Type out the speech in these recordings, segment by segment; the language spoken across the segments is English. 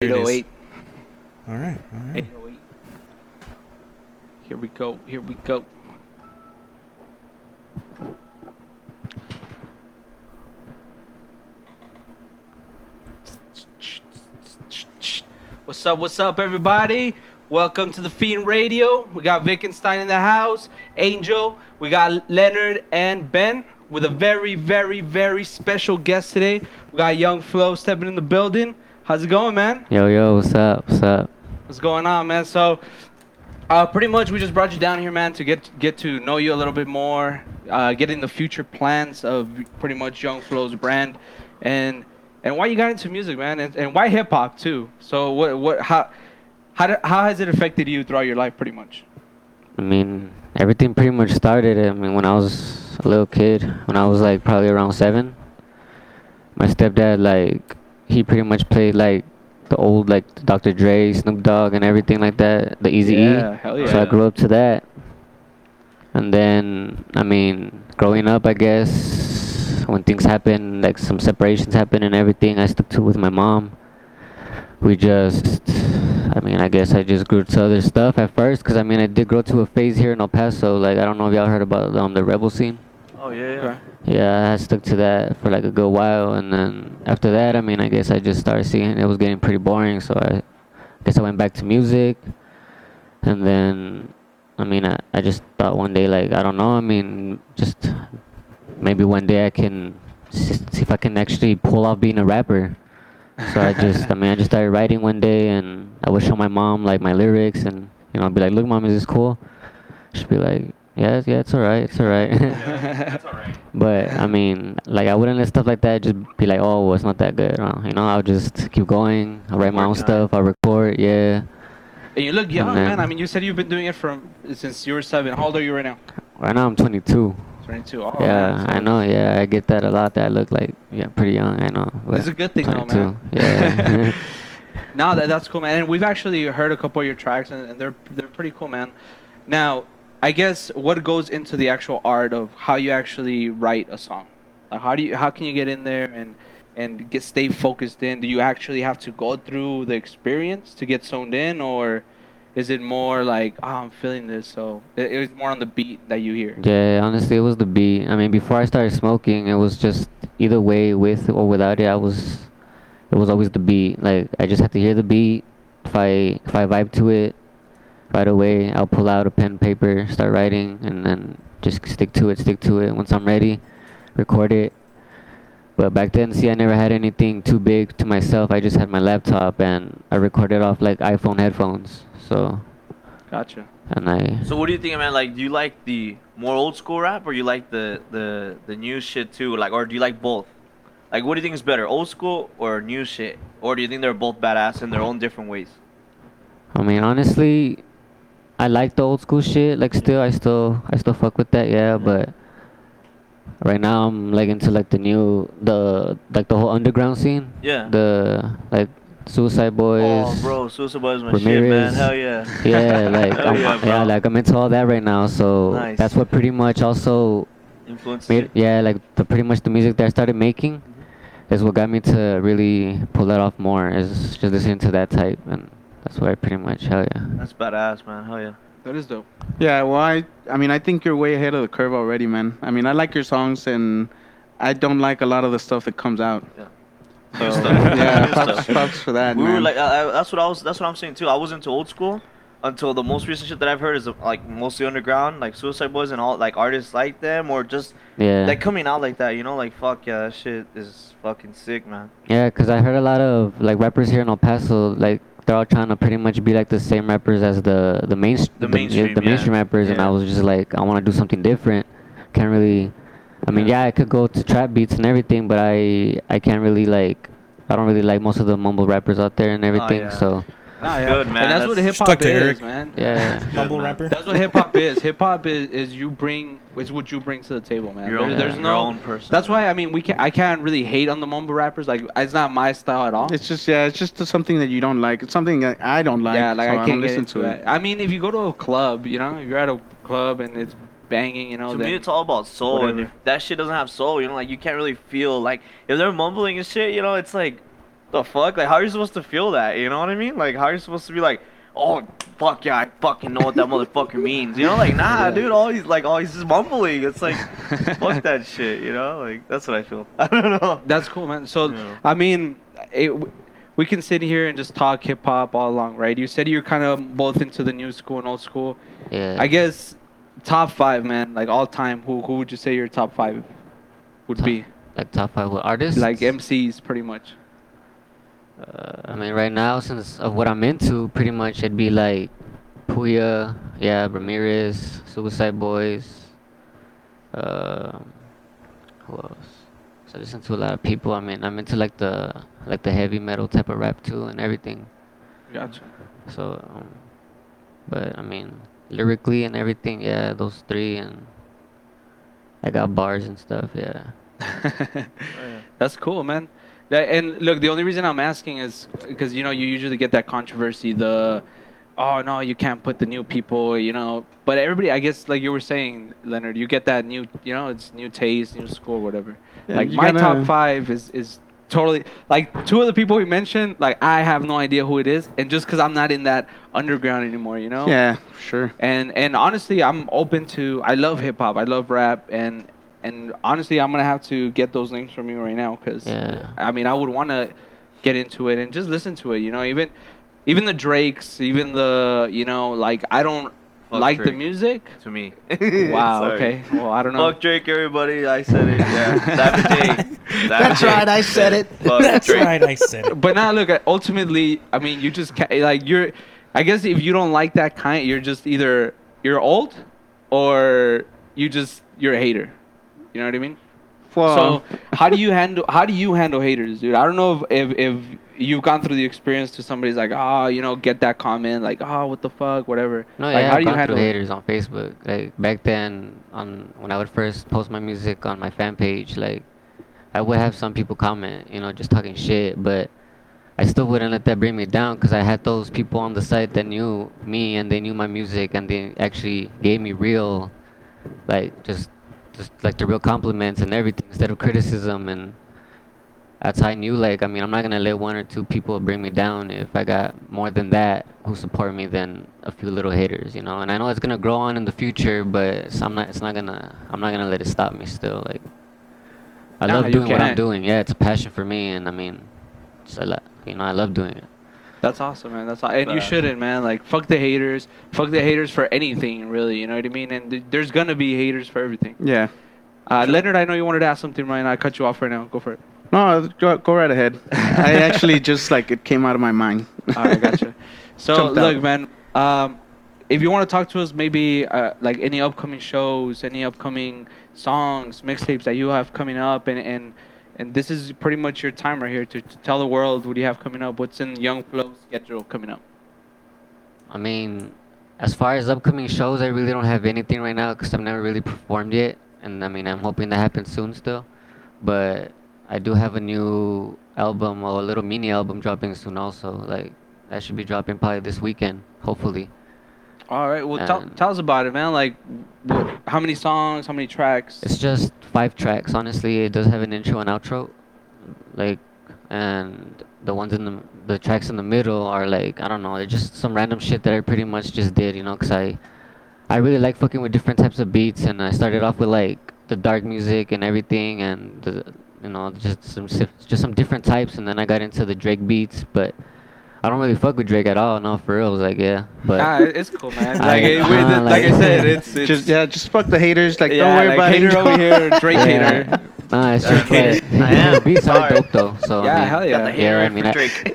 Here it is. 808. All right. All right. 808. Here we go. Here we go. What's up? What's up, everybody? Welcome to the Fiend Radio. We got Wittgenstein in the house, Angel. We got Leonard and Ben with a very, very, very special guest today. We got Young Flo stepping in the building. How's it going, man? Yo, yo, what's up? What's up? What's going on, man? So, uh, pretty much, we just brought you down here, man, to get get to know you a little bit more, uh, getting the future plans of pretty much Young Flow's brand, and and why you got into music, man, and, and why hip hop too. So, what what how how do, how has it affected you throughout your life, pretty much? I mean, everything pretty much started. I mean, when I was a little kid, when I was like probably around seven, my stepdad like he pretty much played like the old like Dr. Dre, Snoop Dogg, and everything like that, the Easy Yeah, hell So I grew up to that, and then I mean, growing up, I guess when things happen, like some separations happen and everything, I stuck to with my mom. We just, I mean, I guess I just grew to other stuff at first, cause I mean, I did grow to a phase here in El Paso. Like I don't know if y'all heard about um the rebel scene. Oh yeah, yeah. Okay. Yeah, I stuck to that for like a good while, and then after that, I mean, I guess I just started seeing it was getting pretty boring, so I guess I went back to music, and then, I mean, I, I just thought one day, like, I don't know, I mean, just maybe one day I can see if I can actually pull off being a rapper. So I just, I mean, I just started writing one day, and I would show my mom like my lyrics, and you know, I'd be like, "Look, mom, is this cool?" She'd be like, "Yeah, yeah, it's alright, it's alright." But I mean, like I wouldn't let stuff like that just be like, oh, well, it's not that good. Uh, you know, I'll just keep going. I'll write my own stuff. I'll record. Yeah. And you look young, man. I mean, you said you've been doing it from since you were seven. How old are you right now? Right now I'm 22. 22. Oh, yeah, man, I know. Yeah, I get that a lot. That I look like yeah, pretty young. I know. It's a good thing, though, 22. man. Yeah. No, that, that's cool, man. And we've actually heard a couple of your tracks, and, and they're they're pretty cool, man. Now, I guess what goes into the actual art of how you actually write a song? Like, how do you how can you get in there and and get stay focused in? Do you actually have to go through the experience to get zoned in, or is it more like, oh, I'm feeling this, so it, it was more on the beat that you hear? Yeah, honestly, it was the beat. I mean, before I started smoking, it was just either way, with or without it. I was, it was always the beat. Like I just had to hear the beat. If I if I vibe to it, right away, I'll pull out a pen, and paper, start writing, and then just stick to it, stick to it. Once I'm ready, record it. But back then, see, I never had anything too big to myself. I just had my laptop, and I recorded off like iPhone headphones. So, Gotcha. and I. So what do you think, man? Like, do you like the more old school rap, or you like the the the new shit too? Like, or do you like both? Like, what do you think is better, old school or new shit? Or do you think they're both badass in their own different ways? I mean, honestly, I like the old school shit. Like, still, I still, I still fuck with that. Yeah, but right now I'm like into like the new, the like the whole underground scene. Yeah. The like Suicide Boys. oh, bro, Suicide Boys my shit, man. Hell yeah. Yeah, like Hell I'm, yeah, yeah, like I'm into all that right now. So Nice. that's what pretty much also influenced. made. Yeah, like the pretty much the music that I started making mm-hmm. is what got me to really pull that off more. Is just listening to that type, and that's why I pretty much hell yeah. That's badass, man. Hell yeah. That is dope. Yeah, well, I, I mean, I think you're way ahead of the curve already, man. I mean, I like your songs, and I don't like a lot of the stuff that comes out. Yeah. So, New stuff. yeah, props, props for that, we man. were like, I, I, that's what I was. That's what I'm saying too. I was into old school until the most recent shit that I've heard is like mostly underground, like Suicide Boys and all like artists like them, or just Yeah. like coming out like that. You know, like fuck yeah, that shit is fucking sick, man. Yeah, cause I heard a lot of like rappers here in El Paso, like they're all trying to pretty much be like the same rappers as the the main The mainstream, the yeah. mainstream rappers, and I was just like, I want to do something different. Can't really, I mean, Yeah. yeah, I could go to trap beats and everything, but I I can't really like, I don't really like most of the mumble rappers out there and everything. Oh, yeah. So Nah, yeah. Good, man. And that's, what hip hop is, Eric. man. yeah, Good, Mumble man. rapper. That's what hip hop is. Hip hop is is you bring is what you bring to the table, man. Your There- own, there's your no. own person. That's why I mean we can I can't really hate on the mumble rappers. Like it's not my style at all. It's just yeah, it's just something that you don't like. It's something that I don't like. yeah, like so I don't can't get listen to it. I mean, if you go to a club, you know, if you're at a club and it's banging, you know, To me, it's all about soul, and if that shit doesn't have soul, you know, like you can't really feel like if they're mumbling and shit, you know, it's like the fuck? Like, how are you supposed to feel that? You know what I mean? Like, how are you supposed to be like, oh, fuck yeah, I fucking know what that motherfucker means. You know, like, nah, Yeah. dude, all he's like, all he's just mumbling. It's like, fuck that shit. You know, like that's what I feel. I don't know. That's cool, man. So, Yeah. I mean, it, we can sit here and just talk hip hop all along, right? You said you're kind of both into the new school and old school. Yeah. I guess top five, man, like all time. Who who would you say your top five would Top- be? like top five artists. Like MCs, pretty much. Uh, I mean, right now, since of what I'm into, pretty much it'd be like Pouya, yeah, Ramirez, Suicide Boys. Um, who else? So I listen to a lot of people. I mean, I'm into like the like the heavy metal type of rap too and everything. Gotcha. So, um, but I mean, lyrically and everything, yeah, those three, and I got bars and stuff, yeah. That's cool, man. That, and look, the only reason I'm asking is because you know you usually get that controversy, the oh no, you can't put the new people, you know. But everybody, I guess, like you were saying, Leonard, you get that new, you know, it's new taste, new school, whatever. Yeah, like my gotta- top five is is totally like two of the people we mentioned. Like I have no idea who it is, and just because I'm not in that underground anymore, you know. Yeah, sure. And and honestly, I'm open to. I love hip hop. I love rap, and and honestly, I'm gonna have to get those links from you right now because Yeah. I mean, I would want to get into it and just listen to it. You know, even even the Drakes, even the you know, like I don't Fuck like the music. To me. Wow. Okay. Well, I don't know. Fuck Drake, everybody. I said it. Yeah. Savage J. That's right, I said it. Fuck That's Drake. right, I said it. But now look, ultimately, I mean, you just ca- like you're. I guess if you don't like that kind, you're just either you're old, or you just you're a hater. You know what I mean? Well, so how do you handle how do you handle haters, dude? I don't know if, if if you've gone through the experience to somebody's like, oh, you know, get that comment, like, oh, what the fuck, whatever. No, like, yeah, how I've do you gone handle through haters on Facebook. Like back then, on when I would first post my music on my fan page, like I would have some people comment, you know, just talking shit, but I still wouldn't let that bring me down because I had those people on the site that knew me and they knew my music and they actually gave me real, like just, just like the real compliments and everything instead of criticism and. That's how I knew, like, I mean, I'm not gonna let one or two people bring me down if I got more than that who support me than a few little haters, you know. And I know it's gonna grow on in the future, but I'm not. It's not gonna. I'm not gonna let it stop me. Still, like, I love doing what I'm doing. Yeah, it's a passion for me, and I mean, it's a lot. You know, I love doing it. That's awesome, man. That's aw- and you shouldn't, man. Like, fuck the haters. Fuck the haters for anything, really. You know what I mean? And th- there's gonna be haters for everything. yeah. Uh, Leonard, I know you wanted to ask something, Ryan. I cut you off right now. Go for it. No, go, go right ahead. I actually just like it came out of my mind. All right, gotcha. So Jumped look, out. man. Um, if you want to talk to us, maybe uh, like any upcoming shows, any upcoming songs, mixtapes that you have coming up, and and and this is pretty much your time right here to, to tell the world what you have coming up. What's in Young Flow's schedule coming up? I mean, as far as upcoming shows, I really don't have anything right now because I've never really performed yet, and I mean, I'm hoping that happens soon still. But I do have a new album, or a little mini album dropping soon also. Like that should be dropping probably this weekend, hopefully. All right. Well, tell, Um, tell us about it, man. Like, what, how many songs? How many tracks? It's just five tracks, honestly. It does have an intro and outro, like, and the ones in the the tracks in the middle are like I don't know, they're just some random shit that I pretty much just did, you know, cause I I really like fucking with different types of beats, and I started off with like the dark music and everything, and the you know just some just some different types, and then I got into the Drake beats, but. I don't really fuck with Drake at all, no, for real. Like, yeah, but ah, it's cool, man. I- Like, it, uh, we- like, like- I said, it's, it's just yeah, just fuck the haters. Like yeah, don't worry like about hater it. over here, Drake hater. Yeah. Nah, it's just Okay. like I am. the beats are dope though. So I Yeah, mean, hell Got yeah. Yeah, I mean, for I- Drake.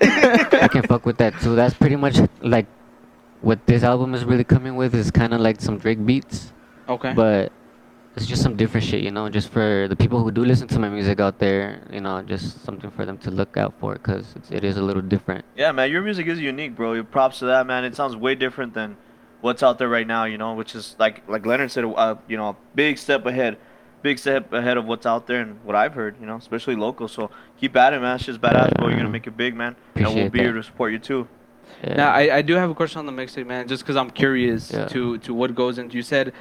I can fuck with that too. That's pretty much like what this album is really coming with is kind of like some Drake beats, Okay. but it's just some different shit, you know, just for the people who do listen to my music out there, you know, just something for them to look out for because it is a little different. Yeah, man, your music is unique, bro. Your props to that, man. It sounds way different than what's out there right now, you know, which is like like Leonard said, uh, you know, a big step ahead, big step ahead of what's out there and what I've heard, you know, especially local. So keep at it, man. It's just badass, bro. You're gonna make it big, man, Appreciate and we'll Appreciate be here to support you too. Yeah. Now, I, I do have a question on the mixtape, man, just because I'm curious Yeah. to, to what goes into. You said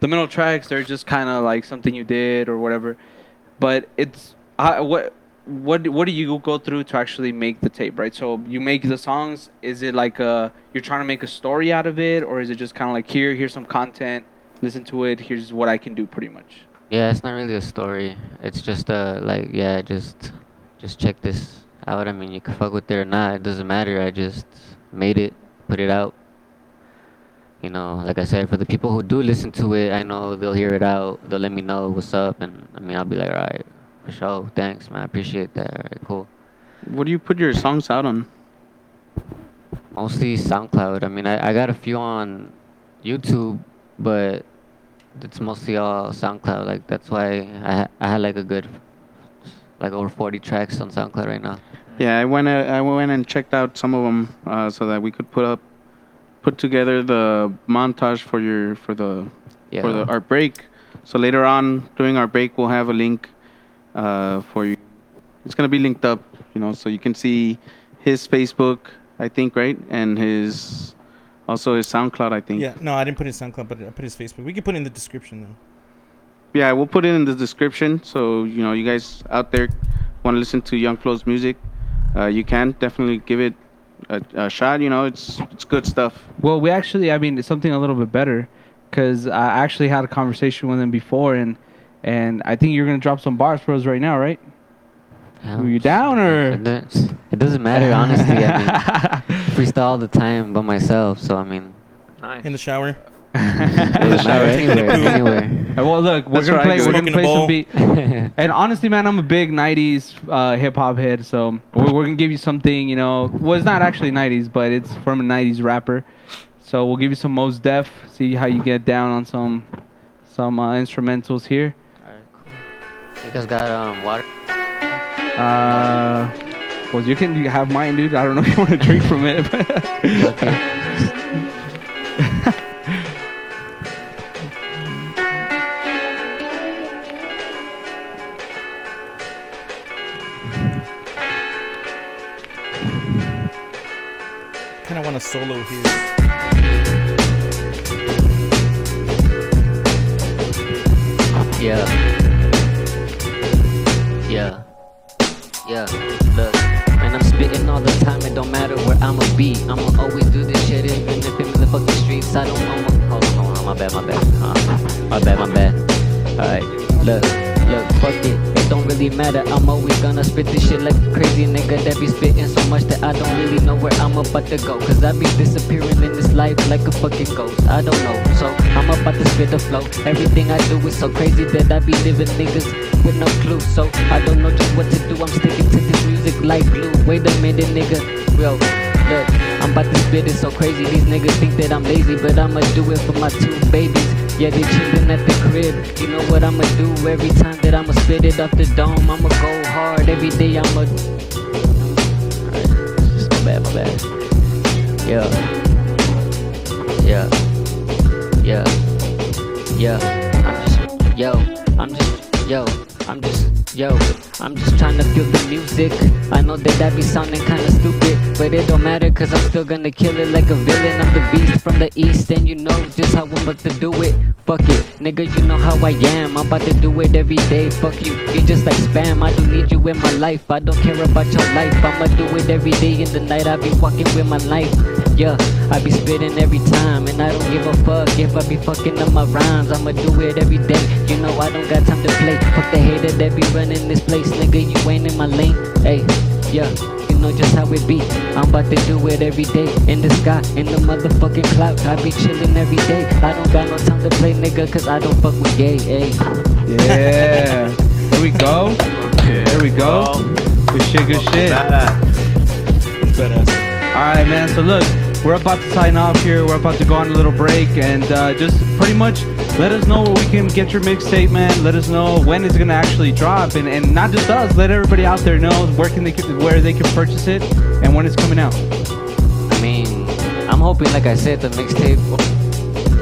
the middle tracks, they're just kind of like something you did or whatever. But it's I, what what what do you go through to actually make the tape, right? So you make the songs. Is it like a you're trying to make a story out of it, or is it just kind of like here, here's some content, listen to it. Here's what I can do, pretty much. Yeah, it's not really a story. It's just uh like yeah, just just check this out. I mean, you can fuck with it or not. It doesn't matter. I just made it, put it out. You know, like I said, for the people who do listen to it, I know they'll hear it out. They'll let me know what's up, and I mean, I'll be like, all right, for sure. Thanks, man. I appreciate that. All right, cool. What do you put your songs out on? Mostly SoundCloud. I mean, I, I got a few on YouTube, but it's mostly all SoundCloud. Like that's why I ha- I had like a good like over 40 tracks on SoundCloud right now. Yeah, I went. uh, I went and checked out some of them uh, so that we could put up, put together the montage for your for the Yeah. for the, our break. So later on during our break, we'll have a link uh, for you. It's gonna be linked up, you know, so you can see his Facebook, I think, right, and his also his SoundCloud, I think. Yeah, no, I didn't put his SoundCloud, but I put his Facebook. We can put it in the description though. Yeah, we'll put it in the description. So you know, you guys out there want to listen to Young Flow's music, uh, you can definitely give it a, a shot. You know, it's it's good stuff. Well, we actually, I mean, it's something a little bit better, because I actually had a conversation with him before, and and I think you're gonna drop some bars for us right now, right? Yeah. Are you down or? It, does- it doesn't matter, honestly. I mean, freestyle all the time by myself, so I mean, Nice. In the shower. It doesn't matter anywhere, anywhere. well, look, we're That's gonna where I play. We're gonna play some beat. And honestly, man, I'm a big '90s uh, hip hop head, so we're, we're gonna give you something. You know, well, it's not actually '90s, but it's from a '90s rapper. So we'll give you some Mos Def. See how you get down on some some uh, instrumentals here. Alright, cool. You guys got um water? Uh, well, you can you have mine, dude. I don't know if you want to drink from it. But Okay. a solo here. Yeah. Yeah. Yeah. Look. And I'm spitting all the time, it don't matter where I'ma be. I'ma always do this shit, even if I'm in the fucking streets. I don't know. Hold on, hold on, my bad, my bad. Uh, my bad, my bad. Alright, look, look, fuck it. It don't really matter. I'm always gonna spit this shit like a crazy nigga that be spitting so much that I don't really know where I'm about to go. Cause I be disappearing in this life like a fucking ghost. I don't know. So I'm about to spit the flow. Everything I do is so crazy that I be living niggas with no clue. So I don't know just what to do. I'm sticking to this music like glue. Wait a minute, nigga. Yo, look, I'm about to spit it so crazy. These niggas think that I'm lazy, but I'ma do it for my two babies. Yeah, they chillin' at the crib. You know what I'ma do every time that I'ma spit it off the dome. I'ma go hard every day. I'ma. Just bad, my bad. Yeah. Yeah. Yeah. Yeah. I'm just. Yo. I'm just. Yo. I'm just. Yo. I'm just trying to feel the music. I know that that be sounding kinda stupid, but it don't matter cause I'm still gonna kill it like a villain. I'm the beast from the east, and you know just how I'm about to do it. Fuck it, nigga, you know how I am. I'm about to do it every day. Fuck you, you just like spam. I don't need you in my life. I don't care about your life. I'ma do it every day in the night. I be walking with my life. Yeah, I be spitting every time, and I don't give a fuck if I be fucking up my rhymes. I'ma do it every day. You know I don't got time to play. Fuck the hater that be running this place, nigga. You ain't in my lane. Hey, yeah. You know just how it be. I'm about to do it every day. In the sky, in the motherfucking cloud. I be chilling every day. I don't got no time to play, nigga, cause I don't fuck with gay. Hey. yeah, here we go. Here we go. Good shit, good shit. All right, man. So look, we're about to sign off here. We're about to go on a little break, and uh, just pretty much let us know where we can get your mixtape, man. Let us know when it's gonna actually drop, and, and not just us. Let everybody out there know where can they where they can purchase it and when it's coming out. I mean, I'm hoping, like I said, the mixtape,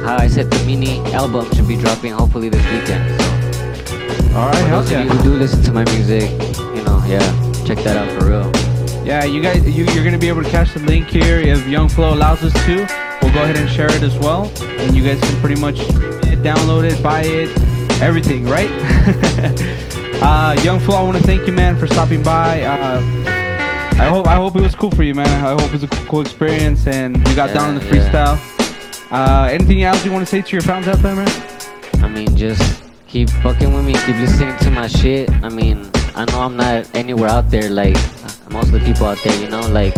how I said, the mini album should be dropping hopefully this weekend. So, All right, for those of you who do listen to my music, you know, yeah, check that out for real. Yeah, you guys, you, you're gonna be able to catch the link here if Young Flow allows us to. We'll go ahead and share it as well, and you guys can pretty much download it, buy it, everything, right? Uh, Young Flow, I want to thank you, man, for stopping by. Uh, I hope I hope it was cool for you, man. I hope it was a cool experience and you got down in the Yeah, yeah. freestyle. Uh, anything else you want to say to your fans out there, man? I mean, just keep fucking with me, keep listening to my shit. I mean, I know I'm not anywhere out there like most of the people out there, you know, like,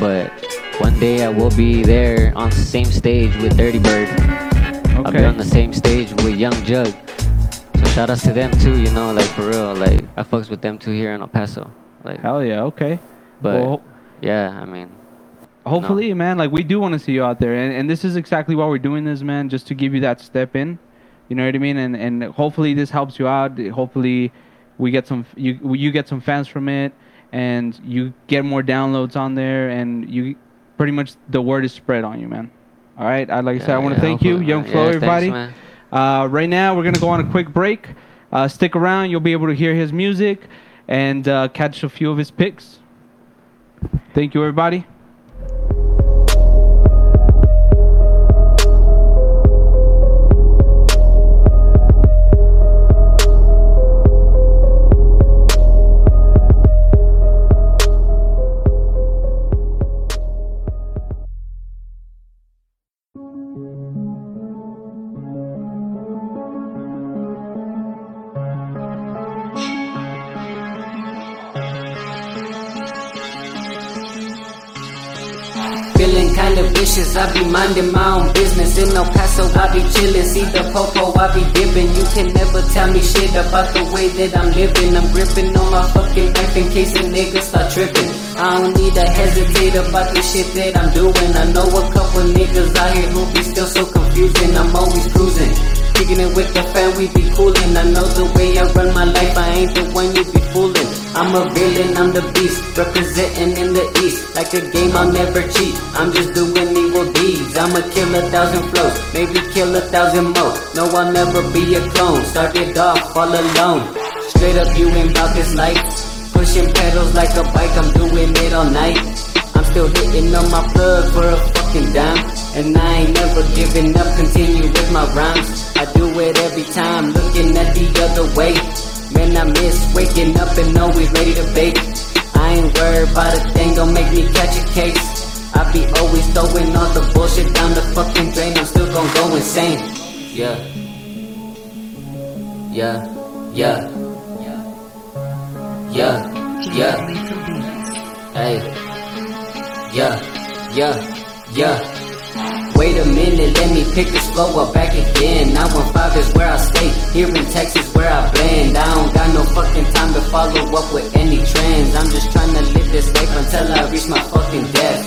but one day I will be there on the same stage with Dirty Bird. Okay. I'll be on the same stage with Young Jug. So shout outs to them too, you know, like for real. Like I fucks with them too here in El Paso. Like, Hell yeah. Okay. but well, yeah, I mean, hopefully, man, like we do want to see you out there, and, and this is exactly why we're doing this, man, just to give you that step in. You know what I mean? And and hopefully this helps you out. Hopefully, we get some you you get some fans from it, and you get more downloads on there, and you pretty much the word is spread on you, man. All right. I'd like to say I want to yeah, thank you, Young man. Flow, Yeah, thanks, everybody. man. Uh, right now, we're gonna go on a quick break. Uh, stick around; you'll be able to hear his music and uh, catch a few of his picks. Thank you, everybody. Minding my own business. In El Paso, I be chillin'. See the popo, I be dipping. You can never tell me shit about the way that I'm living. I'm gripping on my fucking knife in case a nigga start trippin'. I don't need to hesitate about the shit that I'm doing. I know a couple niggas out here who be still so confusing. I'm always cruising. Kicking it with the fam, we be coolin'. I know the way I run my life, I ain't the one you be foolin'. I'm a villain, I'm the beast, representing in the east. Like a game, I'll never cheat. I'm just doing evil deeds. I'ma kill a thousand flows, maybe kill a thousand more. No, I'll never be a clone. Started off all alone. Straight up, you ain't about this life. Pushing pedals like a bike, I'm doing it all night. I'm still hitting on my plug for a fucking dime. And I ain't never giving up, continue with my rhymes. I do it every time, looking at the other way. Man, I miss waking up and always ready to bake. I ain't worried about a thing, don't make me catch a case. I be always throwing all the bullshit down the fucking drain, I'm still gon' go insane. Yeah. Yeah. Yeah. Yeah. Yeah. Hey. Yeah, yeah, yeah. Wait a minute, let me pick this flow up back again. 915 is where I stay, here in Texas where I blend. I don't got no fucking time to follow up with any trends. I'm just trying to live this life until I reach my fucking death.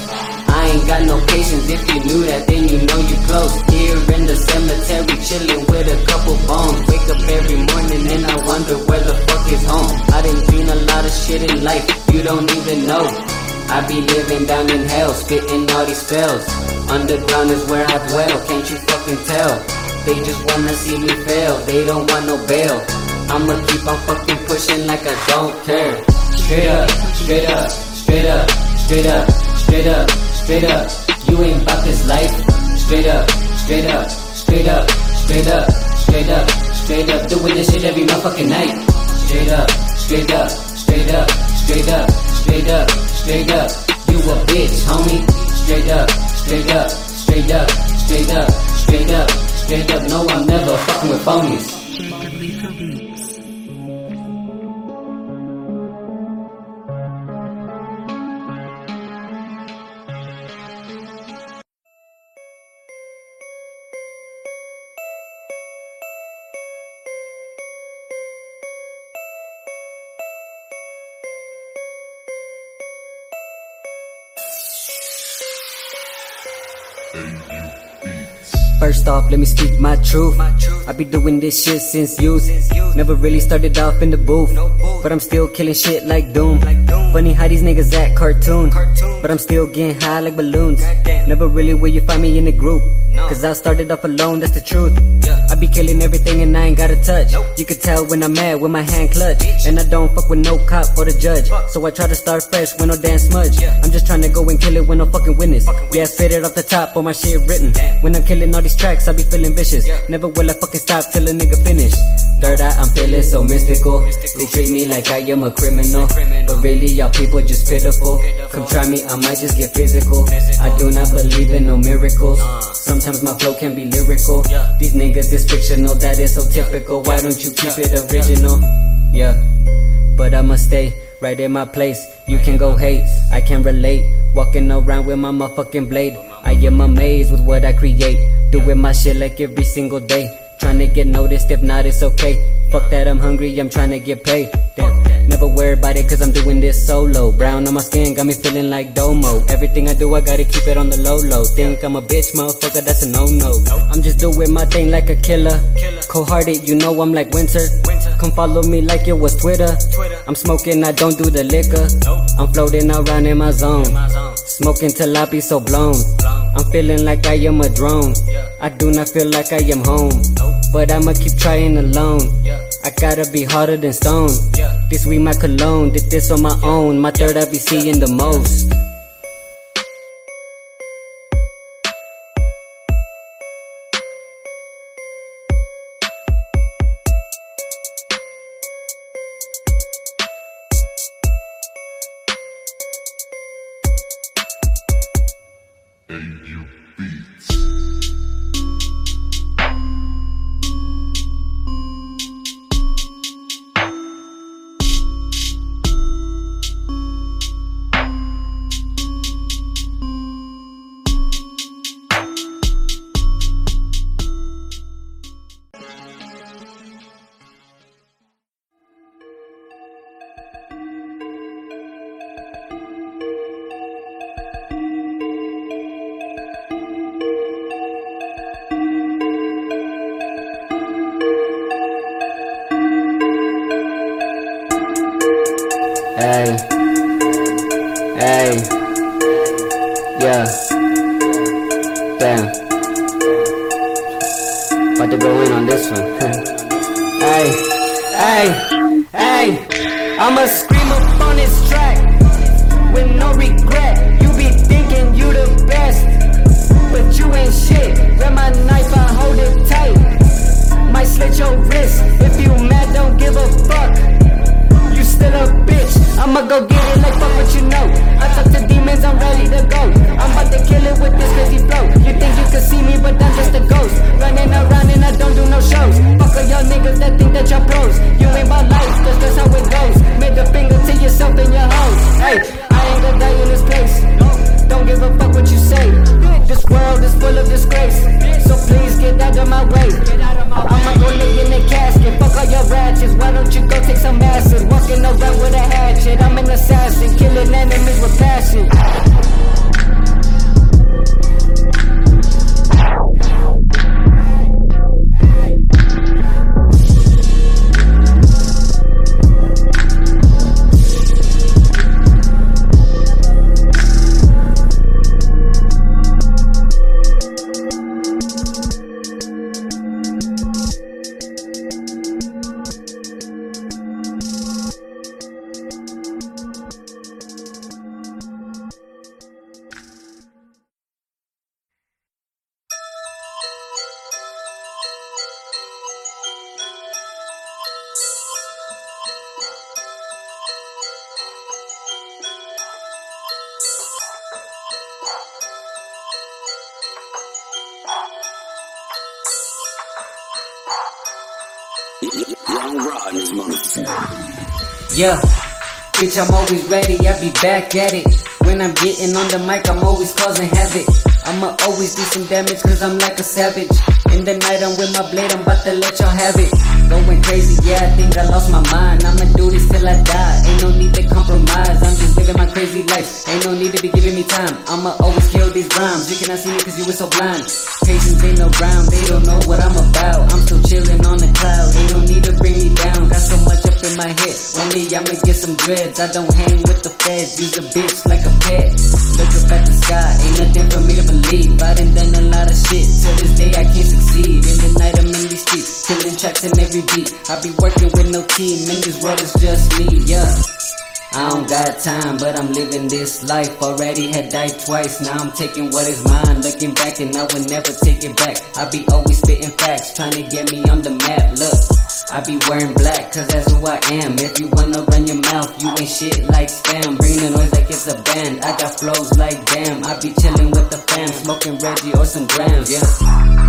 I ain't got no patience, if you knew that then you know you close. Here in the cemetery, chilling with a couple bones. Wake up every morning and I wonder where the fuck is home. I done seen a lot of shit in life, you don't even know. I be living down in hell, spitting all these spells. Underground is where I dwell, can't you fucking tell? They just wanna see me fail, they don't want no bail. I'ma keep on fucking pushing like I don't care. Straight up, straight up, straight up, straight up, straight up, straight up. You ain't about this life. Straight up, straight up, straight up, straight up, straight up, straight up. Doing this shit every motherfucking night. Straight up, straight up, straight up, straight up, straight up, straight up. You a bitch, homie. Straight up, straight up, straight up, straight up, straight up, straight up. No, I'm never fucking with phonies. Off, let me speak my truth. I be doing this shit since youth. Never really started off in the booth, but I'm still killing shit like Doom. Funny how these niggas act cartoon, but I'm still getting high like balloons. Never really will you find me in a group, cause I started off alone, that's the truth. I be killing everything and I ain't got a touch. You can tell when I'm mad with my hand clutch, and I don't fuck with no cop or the judge. So I try to start fresh with no damn smudge. I'm just trying to go and kill it with no fucking witness. Yeah, spit it off the top or my shit written. When I'm killing all these these tracks, I be feeling vicious. Never will I fucking stop till a nigga finish. Third eye, I'm feeling so mystical. They treat me like I am a criminal. But really, y'all people just pitiful. Come try me, I might just get physical. I do not believe in no miracles. Sometimes my flow can be lyrical. These niggas is fictional, that is so typical. Why don't you keep it original? Yeah, but I'ma stay right in my place. You can go hate, I can relate. Walking around with my motherfucking blade. I am amazed with what I create. Doing my shit like every single day. Trying to get noticed, if not, it's okay. Fuck that, I'm hungry, I'm trying to get paid. Damn. Never worry about it, cause I'm doing this solo. Brown on my skin, got me feeling like Domo. Everything I do, I gotta keep it on the low low. Think I'm a bitch, motherfucker, that's a no no. I'm just doing my thing like a killer. Cold hearted, you know I'm like winter. Come follow me like it was Twitter. I'm smoking, I don't do the liquor. I'm floating around in my zone. Smoking till I be so blown. I'm feeling like I am a drone. I do not feel like I am home. But I'ma keep trying alone. I gotta be harder than stone. This week my cologne, did this on my own. My third I be seeing the most. Yeah, bitch, I'm always ready, I be back at it. When I'm getting on the mic, I'm always causing havoc. I'ma always do some damage, cause I'm like a savage. In the night, I'm with my blade, I'm about to let y'all have it. Going crazy, yeah, I think I lost my mind. I'ma do this till I die, ain't no need to compromise. I'm just living my crazy life, ain't no need to be giving me time. I'ma always kill these rhymes, you cannot see me cause you were so blind. Patience ain't rhyme, they don't know what I'm about. I'm still chilling on the cloud, ain't no need to bring me down. Got so much up in my head, only I'ma get some dreads. I don't hang with the feds, use a bitch like a pet. Look up at the sky, ain't nothing for me to believe. I done done a lot of shit, till this day I can't succeed. In the night I'm in these streets, killing tracks in every beat. I be working with no team, and this world is just me, yeah. I don't got time, but I'm living this life. Already had died twice, now I'm taking what is mine. Looking back and I will never take it back. I be always spitting facts, trying to get me on the map. Look, I be wearing black, cause that's who I am. If you wanna run your mouth, you ain't shit like spam. Bring the noise like it's a band. I got flows like damn. I be chilling with the fam, smoking Reggie or some grams, yeah.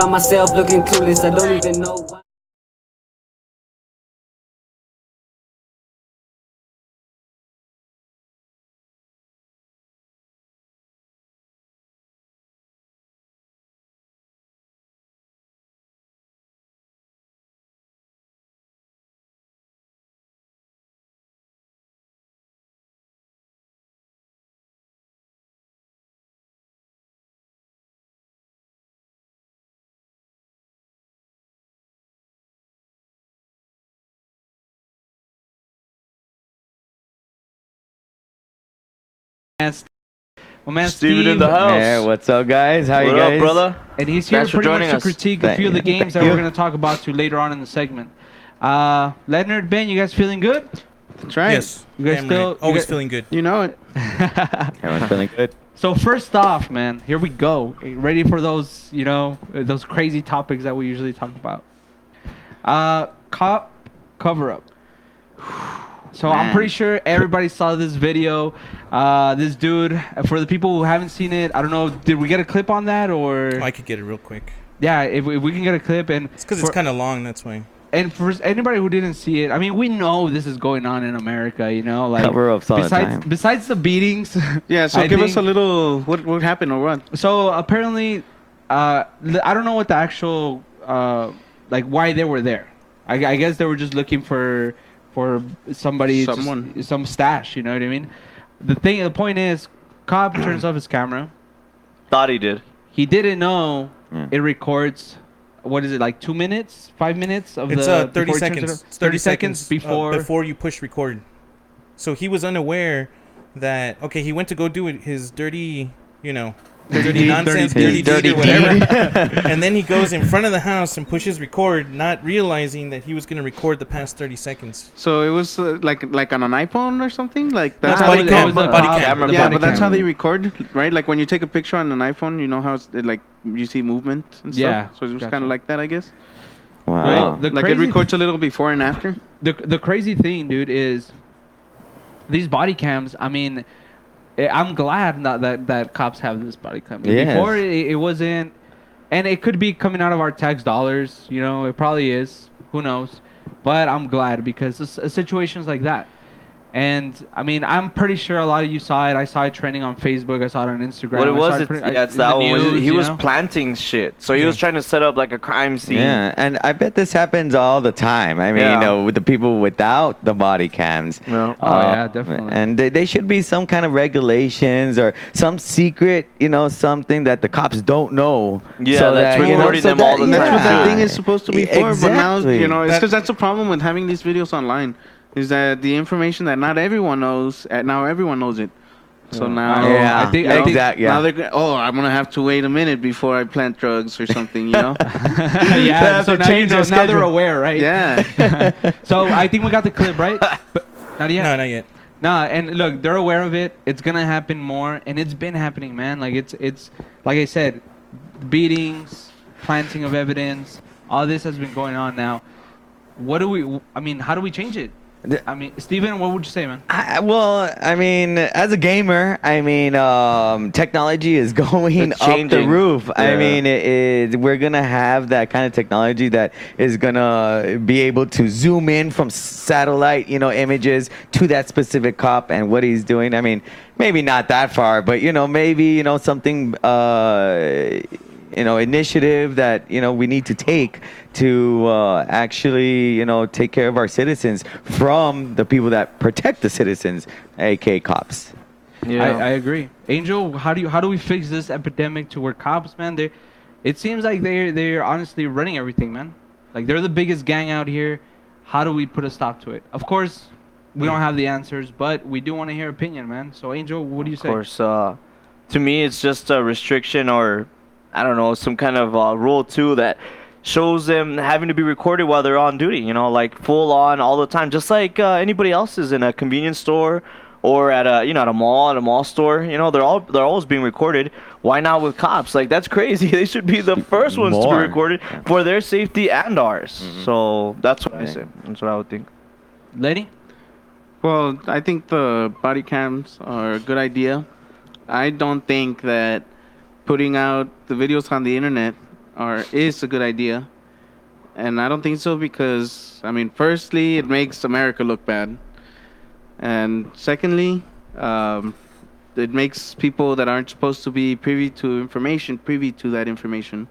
Find myself looking clueless. I don't even know why. Man, my man Steven Steve, in the house. Yeah, what's up, guys? How what you guys? up, brother? and he's here Thanks pretty much joining to us. critique a few of the Thank games that Thank we're going to talk about to later on in the segment. Uh, Leonard, Ben, you guys feeling good? That's right. Yes. You guys damn still- right. you always guys- feeling good. You know it. Everyone's feeling good. So first off, man, here we go. Ready for those, you know, those crazy topics that we usually talk about. Uh, cop cover up. So I'm pretty sure everybody saw this video. Uh, this dude, for the people who haven't seen it, I don't know, did we get a clip on that or? Oh, I could get it real quick. yeah, if, we- if we can get a clip and It's because it's kind of long. That's why. and for anybody who didn't see it, I mean, we know this is going on in America. You know, like Cover ups all the besides time. besides the beatings. Yeah. So I give us a little. What what happened or what? So apparently, uh, l- I don't know what the actual uh, like why they were there. I, I guess they were just looking for for somebody, just- Someone. some stash. You know what I mean? The thing, the point is, cop turns off his camera. Thought he did. He didn't know Yeah. it records. What is it like? Two minutes, five minutes of It's the uh, 30 before it turns it seconds. off? 30 seconds before. uh, before you push record. So he was unaware that okay, he went to go do his dirty, you know, dirty nonsense, dirty dirty, deed. deed, or whatever. and then he goes in front of the house and pushes record, not realizing that he was going to record the past 30 seconds. So it was uh, like like on an iPhone or something. Like That's that's how body they, cam, body cop- cam. the Yeah, body but that's cam. how they record, right? Like when you take a picture on an iPhone, you know how it's it, like you see movement and stuff. Yeah, So it was gotcha. kind of like that, I guess. Wow. Well, the like it records a little before and after. the the crazy thing, dude, is these body cams. I mean, Eh, I'm glad that that, that cops have this body cam. Yes. Before it, it wasn't, and it could be coming out of our tax dollars. You know, it probably is. Who knows? But I'm glad because it's, it's situations like that. And I mean, I'm pretty sure a lot of you saw it. I saw it trending on Facebook. I saw it on Instagram. What it was, it's, pretty- yeah, it's in that the one. news, he was know? planting shit. So he was trying to set up like a crime scene. Yeah, and I bet this happens all the time. I mean, Yeah. you know, with the people without the body cams. Yeah. Oh, yeah, uh, definitely. And they, they should be some kind of regulations or some secret, you know, something that the cops don't know. Yeah, that's you know, recording them all the And that's what that yeah. thing is supposed to be for. But now, Exactly. you know, it's because that's the problem with having these videos online, is that the information that not everyone knows, uh, now everyone knows it. So now, Yeah, I think- you I think- exact- yeah. Now they're go- oh, I'm gonna have to wait a minute before I plant drugs or something, you know? yeah. have So to now, you know, now they're aware, right? yeah. So I think we got the clip right. But not yet. No, not yet. Nah, and look, they're aware of it. It's gonna happen more, and it's been happening, man. Like it's it's like I said, beatings, planting of evidence, all this has been going on now. What do we? I mean, how do we change it? I mean, Steven, what would you say, man? I, well, I mean, as a gamer, I mean, um, technology is going It's up the changing. roof. I mean, it, it, we're gonna have that kind of technology that is gonna be able to zoom in from satellite, you know, images to that specific cop and what he's doing. I mean, maybe not that far, but you know, maybe you know something. Uh, you know initiative that you know we need to take to uh, actually you know take care of our citizens from the people that protect the citizens aka cops I, I agree. Angel, how do you how do we fix this epidemic to where cops, man? They, it seems like they're they're honestly running everything, man. Like they're the biggest gang out here. How do we put a stop to it? Of course, we don't have the answers, but we do want to hear opinion, man. So Angel, what do you say? Of course, uh, to me, it's just a restriction or I don't know, some kind of uh, rule too that shows them having to be recorded while they're on duty. You know, like full on all the time, just like uh, anybody else is in a convenience store or at a you know at a mall at a mall store. You know, they're all they're always being recorded. Why not with cops? Like that's crazy. They should be the first ones to be recorded for their safety and ours. So that's what I say. That's what I would think. Lady? Well, I think the body cams are a good idea. I don't think that putting out the videos on the internet are is a good idea. And I don't think so because I mean, firstly, it makes America look bad. And secondly, um, it makes people that aren't supposed to be privy to information privy to that information.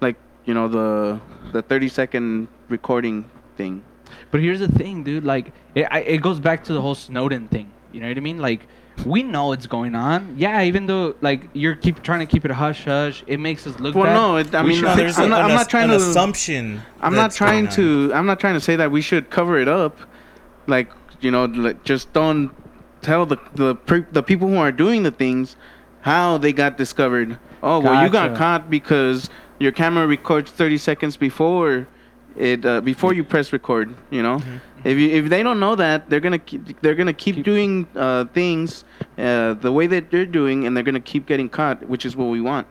Like, you know, the the 30 second recording thing. But here's the thing, dude. Like, it, I, it goes back to the whole Snowden thing. You know what I mean? Like, we know it's going on. Yeah, even though like you're keep trying to keep it hush hush, it makes us look Well, bad. no, it, I We mean, should- No, there's I'm, a- not, I'm an not trying an to. assumption. I'm not trying to. I'm not trying to say that we should cover it up, like you know, like, just don't tell the the pre- the people who are doing the things how they got discovered. Oh, well, you got caught because your camera records 30 seconds before it uh, before you press record. You know, if you if they don't know that, they're gonna keep, they're gonna keep, doing uh, things uh, the way that they're doing, and they're gonna keep getting caught, which is what we want.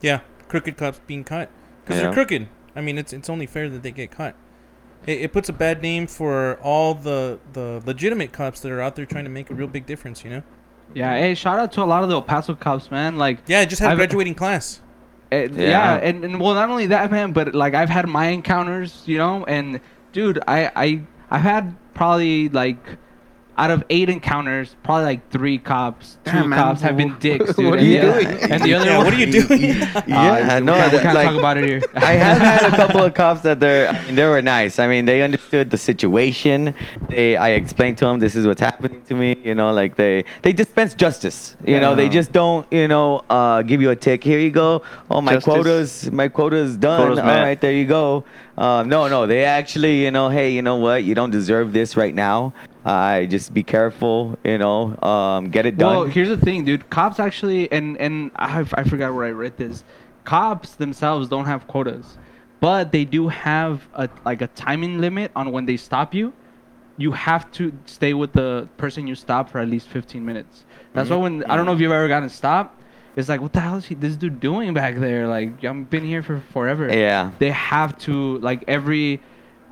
Yeah, crooked cops being caught because Yeah. they're crooked. I mean, it's it's only fair that they get caught. It, it puts a bad name for all the the legitimate cops that are out there trying to make a real big difference. You know? Yeah, hey, shout out to a lot of the El Paso cops, man. Like, Yeah, I just had a I've- graduating class. Uh, yeah, Yeah. and, and well, not only that, man, but like I've had my encounters, you know, and dude, I I I've had probably like out of eight encounters, probably like three cops, two Damn, man. cops have been dicks, dude. What are and you the, doing? And the other Yeah, one, what are you doing? yeah no we can't, we that- can't like, talk about it here. I have had a couple of cops that they're, I mean, they were nice. I mean, they understood the situation. They, I explained to them, this is what's happening to me. You know, like they, they dispense justice. You know, they just don't, you know, uh, give you a tick. Here you go. Oh, my Justice. quotas, my quota's done. Quota's All met. right, there you go. Uh, no, no, they actually, you know, hey, you know what? You don't deserve this right now. Uh, just be careful. You know, um, get it done. Well, here's the thing, dude. Cops actually, and and I, I forgot where I read this. Cops themselves don't have quotas, but they do have a like a timing limit on when they stop you. You have to stay with the person you stop for at least 15 minutes. That's why when I don't know if you've ever gotten stopped. It's like, what the hell is he, this dude doing back there? Like, I've been here for forever. Yeah. They have to like every,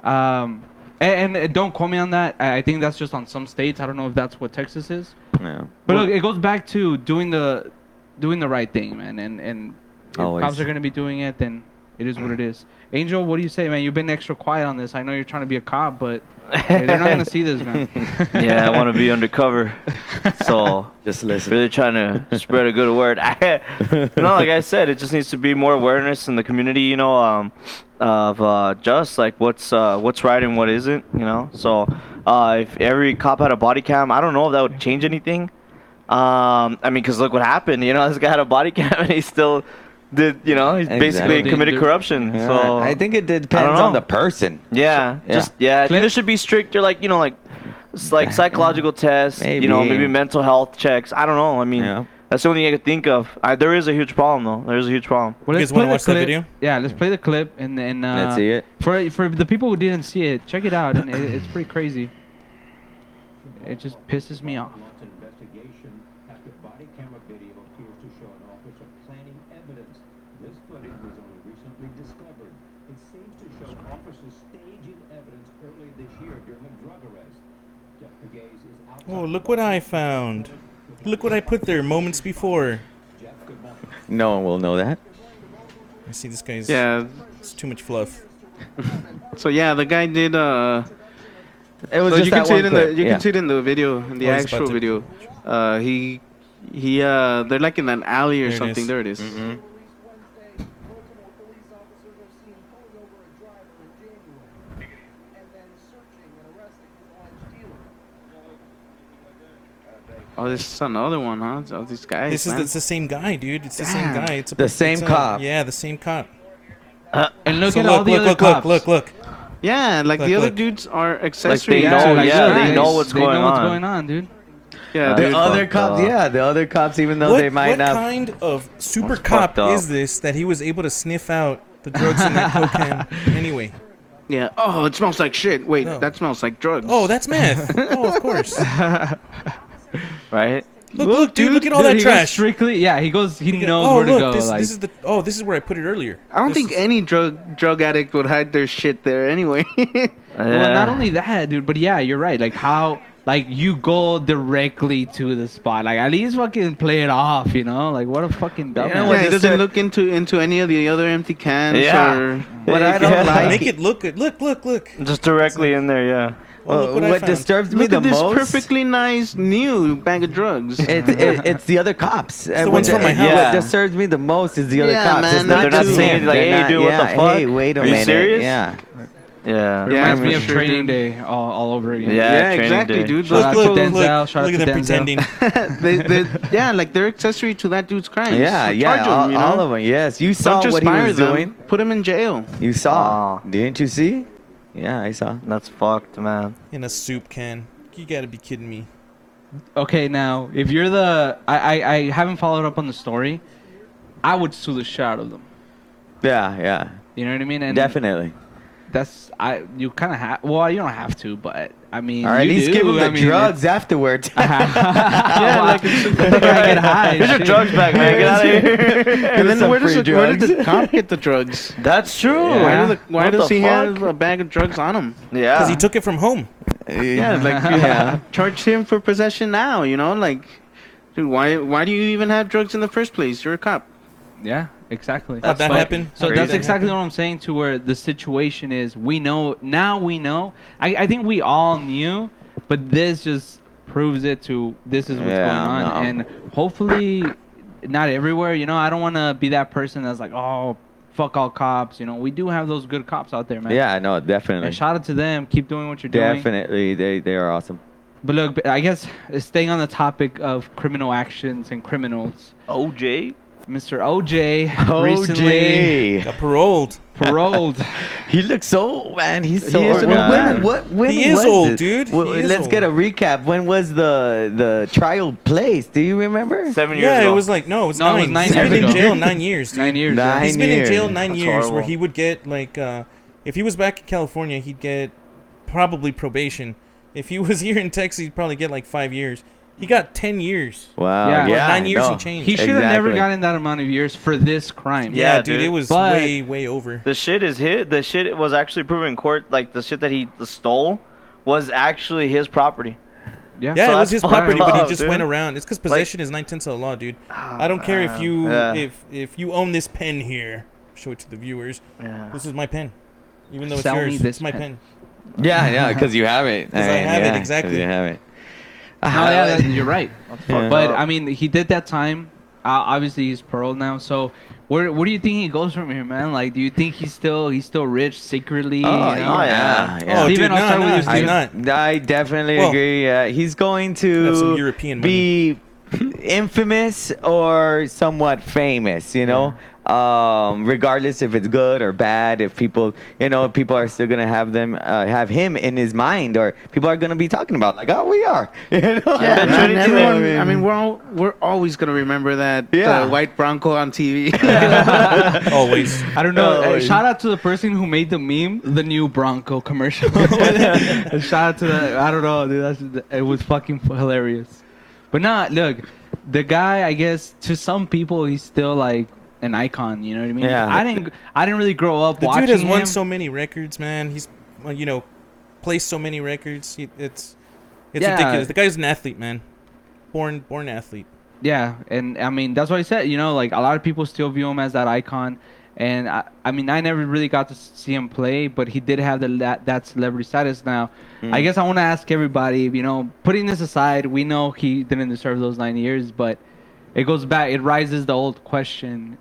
um, and, and don't quote me on that. I think that's just on some states. I don't know if that's what Texas is. yeah. But look, it goes back to doing the doing the right thing, man. And and if Always. cops are gonna be doing it, then it is what it is. Angel, what do you say, man? You've been extra quiet on this. I know you're trying to be a cop, but hey, they're not gonna see this, man. yeah, I want to be undercover. So Just listen. really trying to spread a good word. no, like I said, it just needs to be more awareness in the community. You know, um, of uh, just like what's uh, what's right and what isn't. You know, so uh, if every cop had a body cam, I don't know if that would change anything. Um, I mean, because look what happened. You know, this guy had a body cam and he still did. You know, he's basically Exactly. committed Dude, corruption. Yeah, so I think it depends know. on the person. yeah, Yeah. just yeah. I think there should be stricter, like you know, like it's like psychological tests. You know, Maybe. maybe mental health checks. I don't know. I mean, Yeah. that's the only thing I could think of. I, there is a huge problem though. There is a huge problem. Well, You let's guys wanna play the watch that clip. video? Yeah, let's play the clip and then uh, Let's see it. For for the people who didn't see it, check it out, and it, it's pretty crazy. It just pisses me off. months investigation after body camera video appears to show an officer planting evidence. This footage was only recently discovered. It seems to show officers staging evidence early this year during a drug arrest. Jeff Pegues is outside. Oh, look what I found. Look what I put there moments before. Jeff, good morning. No one will know that. I see this guy's. Yeah. It's too much fluff. So yeah, the guy did. Uh, It was so just you can that see one it in the clip, you yeah. can see it in the video in the Oh, he's about actual to- video. Uh, he he uh they're like in an alley or There it something. is. There it is. Oh, this is another one, huh? Oh, these guys. This is the, it's the same guy, dude. It's the same guy. It's a, The same it's a- cop. Yeah, the same cop. Uh, and look So at look, all the look, other look, cops. look, look, look. yeah, like Look, the other look. dudes are accessory. they know- like, yeah, guys. they know what's they going know what's on. going on, dude. Yeah, The dude. other fucked cops, up. yeah, the other cops, even though what they might what not. What kind of super cop fucked is this that he was able to sniff out the drugs in that cocaine anyway? Yeah. Oh, it smells like shit. Wait, No. that smells like drugs. Oh, that's meth. oh, of course. Right? Look, look, dude, look at all Dude, that trash. Strictly, yeah. He goes. He knows oh, where to go. this, like, this is the. Oh, this is where I put it earlier. I don't This think is- any drug drug addict would hide their shit there anyway. yeah. Well, not only that, dude, but yeah, you're right. Like how, like you go directly to the spot. Like at least fucking play it off, you know? Like what a fucking dumbass. know yeah, what, he doesn't look into into any of the other empty cans Yeah. or What I don't Yeah. like. Make it look good. Look, look, look. Just directly in there, yeah. Look Uh, what I what disturbs me Look the at this most. perfectly nice new bag of drugs. It's it, it's the other cops. the ones from my house? What disturbs me the most is the other Yeah, cops. man, it's not they're not just saying, him. like, They're "Hey, not- dude, what the yeah, fuck? Hey, wait a Are you minute. serious? Yeah. Yeah. Yeah, Reminds me of sure, Training dude. Day all, all over again. Yeah, Yeah, training exactly, day. dude. Shout Look, out look, to look, Denzel, look. shout out Look at them Denzel. pretending. they, they, yeah, like they're accessory to that dude's crimes. Yeah, So yeah, charge all, him, you know? all of them. Yes, you Don't saw just what he fire was them. doing. Put him in jail. You saw, didn't you see? Yeah, I saw. That's fucked, man. in a soup can. You gotta be kidding me. Okay, now if you're the, I, I, I haven't followed up on the story. I would sue the shit out of them. Yeah, yeah, You know what I mean? And definitely. That's I. You kind of have. Well, you don't have to, but I mean, Or at least do. give him I the mean, drugs afterwards. yeah, like I get high. Here's your drugs back, man. Get out of here. And then where does, the, where did drugs. the cop get the drugs? That's true. Why, do the, why does the he have a bag of drugs on him? Yeah. Because he took it from home. Yeah, like you Yeah. charge him for possession now. You know, like, dude, why why do you even have drugs in the first place? You're a cop. Yeah, exactly. How'd that But- happen? So Crazy. that's exactly what I'm saying. To where the situation is, we know now. We know. I, I think we all knew, but this just proves it. To this is what's Yeah, going on, no. and hopefully, not everywhere. You know, I don't want to be that person that's like, oh, fuck all cops. You know, we do have those good cops out there, man. yeah, no, definitely, And shout out to them. Keep doing what you're doing. definitely. They they are awesome. But look, I guess staying on the topic of criminal actions and criminals, OJ. Mr. OJ recently OJ. Got paroled. paroled. He looks so man. He's so He old. old. When, what, when He is old, it? dude. Well, He let's get a recap. When was the the trial placed? Do you remember? Seven years ago. Yeah, ago. it was like no, it was No, it was nine He's years been in jail nine years. Dude. Nine years. Nine He's been in jail nine That's years, where he would get like, uh, if he was back in California, he'd get probably probation. If he was here in Texas, he'd probably get like five years. He got ten years. Wow. Yeah. Yeah. Nine years no. and change. He should have never gotten that amount of years for this crime. Yeah, Yeah, dude, dude. it was But- way, way over. The shit is hit. The shit was actually proven in court. Like the shit that he stole was actually his property. Yeah. Yeah, So it was his fucked property, but he just dude. went around. It's because possession is nine tenths of the law, dude. Ah, I don't care if you Yeah. if if you own this pen here. Show it to the viewers. Yeah. This is my pen, even though it's Sell me yours. this it's my pen. pen. Yeah, yeah, because you have it. 'Cause I have it, exactly. You have it. Oh, yeah, that, you're right. Yeah. But I mean, he did that time. Uh, obviously, he's paroled now. So, where where do you think he goes from here, man? Like, do you think he's still he's still rich secretly? Oh, you know? yeah. yeah. yeah. Oh, Steven, dude, I'll no, start with you, he's Steven. not. I definitely Well, agree. Uh, he's going Have some to European be infamous or somewhat famous, you know? Um, regardless if it's good or bad, if people, you know, people are still gonna have them, uh, have him in his mind, or people are gonna be talking about, like, oh, we are, you know? Yeah, man, man, everyone- everyone, I mean, we're all we're always gonna remember that Yeah. white Bronco on TV. Always. I don't know. Uh, shout out to the person who made the meme, the new Bronco commercial. shout out to the. I don't know, dude. That's, it was fucking hilarious. But nah, look, the guy. I guess to some people, he's still like an icon. You know what I mean? Yeah. I didn't. I didn't really grow up watching. The watching dude has him. won so many records, man. He's, well, you know, placed so many records. He, it's, it's Yeah. ridiculous. The guy's an athlete, man. Born, born athlete. Yeah, and I mean that's what I said. You know, like a lot of people still view him as that icon, and I, I mean I never really got to see him play, but he did have the that, that celebrity status. Now, mm. I guess I want to ask everybody. You know, putting this aside, we know he didn't deserve those nine years, but it goes back. It rises the old question: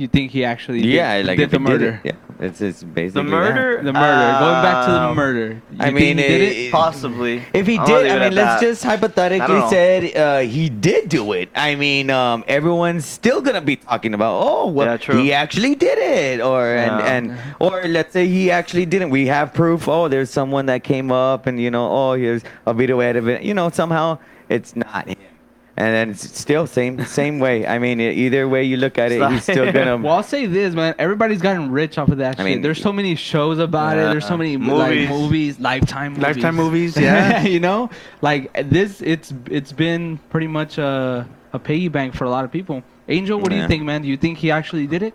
You think he actually Yeah, did, like did if the he did it, murder? yeah, it's it's The basically that. murder. The murder. Going back to the um, murder. You I think mean, he did it? it- Possibly. If he I'm did, I mean, let's that. just hypothetically don't said uh, he did do it. I mean, um, everyone's still gonna be talking about, oh, well, Yeah, true. he actually did it, or Yeah. and and or let's say he actually didn't. We have proof. Oh, there's someone that came up, and you know, oh, here's a video out of it. You know, somehow it's not him. And then it's still same same way. I mean, either way you look at it, he's still gonna. Well, I'll say this, man. Everybody's gotten rich off of that I shit. mean, There's so many shows about it. There's so many movies. like movies, lifetime movies. Lifetime movies, yeah. you know, like this. It's it's been pretty much a a piggy bank for a lot of people. Angel, what do you think, man? Do you think he actually did it?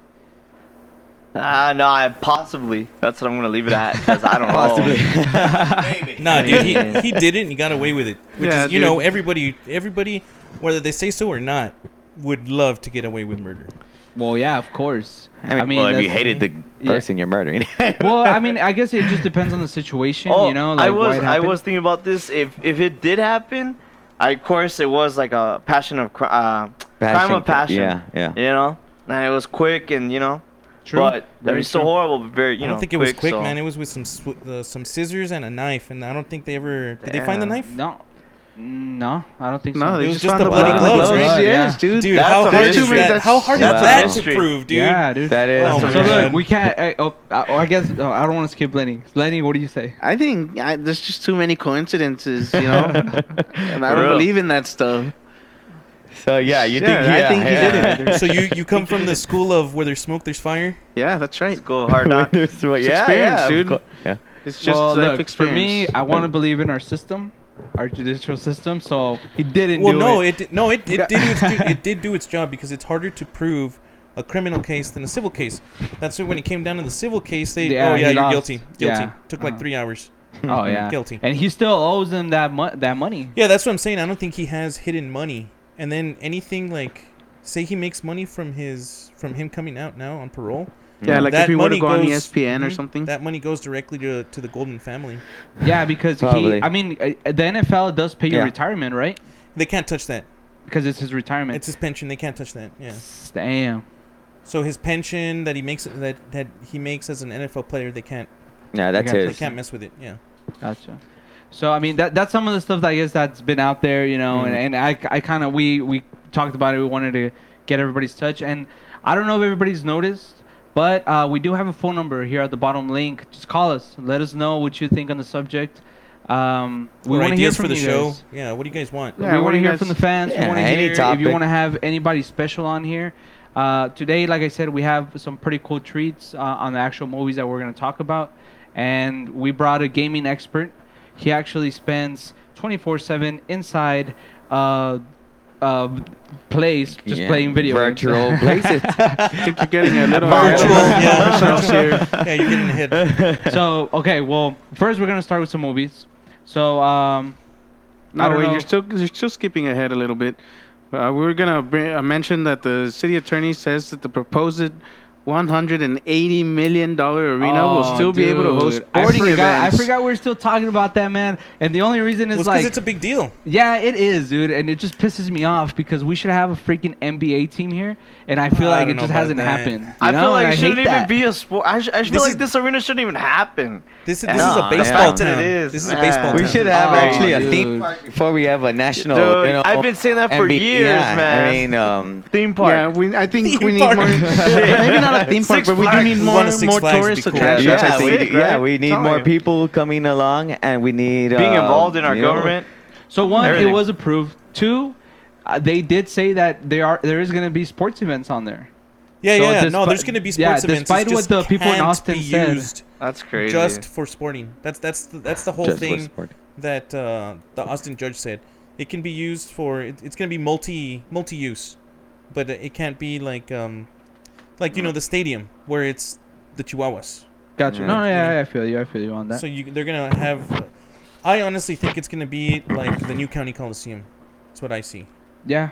Ah, no, I possibly. That's what I'm gonna leave it at because I don't know. Possibly. know. Nah, dude, he, he did it and he got away with it. Which Yeah, is, you know, everybody, everybody, whether they say so or not, would love to get away with murder. Well, yeah, of course. I mean, well, if you hated the yeah. person you're murdering. well, I mean, I guess it just depends on the situation. Oh, you know, I like why was I was thinking about this. If if it did happen, I, of course it was like a passion of cri- uh, crime of passion. Yeah, yeah. You know, and it was quick and you know, True. but Very it's so horrible. But very you I don't think it was quick, quick, so- man. It was with some sw- uh, some scissors and a knife, and I don't think they ever did. They find the knife? No, no, I don't think so. No, It was just, just the the bloody blood on the gloves, gloves. right? Yes, Yeah. dude. Dude, That's how a hard is that? How hard is that to mystery. prove, dude? Yeah, dude. That is. Oh So God. look, we can't. Oh, uh, oh, I guess oh, I don't want to skip Lenny. Lenny, what do you say? I think I, there's just too many coincidences, you know, and I don't real. believe in that stuff. So yeah, you Yeah, think? I Yeah, think he did it. so you, you come from the school of where there's smoke, there's fire? Yeah, that's right. Go hard knock. There's what- It's yeah, experience, yeah, dude. Yeah. It's just well, life look, for me, I want to believe in our system, our judicial system. So he didn't Well, do no, it. it did, no, it, it Yeah. did its, it did do its job because it's harder to prove a criminal case than a civil case. That's when it came down to the civil case, they Yeah, oh yeah, you're lost. guilty, guilty. Yeah. Took like Uh-huh. three hours. oh yeah, Guilty. and he still owes them that mo- that money. Yeah, that's what I'm saying. I don't think he has hidden money. And then anything like, say he makes money from his from him coming out now on parole. Yeah, like that if he would money have gone E goes- ESPN or Mhm. something. That money goes directly to to the Goldman family. Yeah, because Probably. he. I mean, uh, the NFL does pay you Yeah. retirement, right? They can't touch that. Because it's his retirement. It's his pension. They can't touch that. Yeah. Damn. So his pension that he makes that that he makes as an NFL player, they can't Yeah, that's Okay. they his. can't mess with it. Yeah. Gotcha. So I mean that that's some of the stuff that I guess that's been out there, you know, and, and I, I kind of we we talked about it. We wanted to get everybody's touch, and I don't know if everybody's noticed, but uh, we do have a phone number here at the bottom link. Just call us. Let us know what you think on the subject. Um, we want to hear ideas from for the you show. guys. Yeah. What do you guys want? Yeah, we want to hear guys- from the fans. we Yeah, want to any hear if you want to have anybody special on here. Uh, today, like I said, we have some pretty cool treats uh, on the actual movies that we're going to talk about, and we brought a gaming expert. He actually spends 24/7 inside uh, uh, place just Yeah, playing video games. virtual places. I you're getting a little Virtual, yeah. here. yeah, you're getting hit. so okay, well, first we're gonna start with some movies. So um, I No, don't wait, know. you're still you're still skipping ahead a little bit. Uh, we are gonna bring, uh, mention that the city attorney says that the proposed 180 million dollar arena will Oh, still be able to host dude. I forgot, events. I forgot we're still talking about that, man. And the only reason is Well, it's like, it's a big deal. yeah, it is, dude. And it just pisses me off because we should have a freaking NBA team here, and I feel I like it just hasn't that. happened. you I know? feel like And it shouldn't even be a sport. I, sh- I just This feel is- like this arena shouldn't even happen. This, is And this is a baseball fact that town. it is, this is a man. baseball We town. should have Oh, actually a theme park before we have a national. Dude, you know, I've been saying that for NBA years, yeah, man. I mean, um, Theme park. Yeah, we, I think we need more. maybe not a theme park, Six but we do need more want a Six more Flags would tourist be cool. attractions. yeah, we, think. sick, yeah, we need more you. people coming along, and we need Being um, involved in our you know, government. So one, Everything. it was approved. Two, uh, they did say that there are there is going to be sports events on there. Yeah, So yeah. no, there's going to be yeah, sports events. despite what the people in Austin said. That's crazy. just for sporting. That's that's the, that's the whole just for thing sport. that uh, the Austin judge said. It can be used for. It, it's going to be multi multi use, but it can't be like um, like you know the stadium where it's the Chihuahuas. Gotcha. Yeah. No, yeah, I feel you. I feel you on that. So you, they're gonna have. I honestly think it's gonna be like the new county coliseum. That's what I see. Yeah.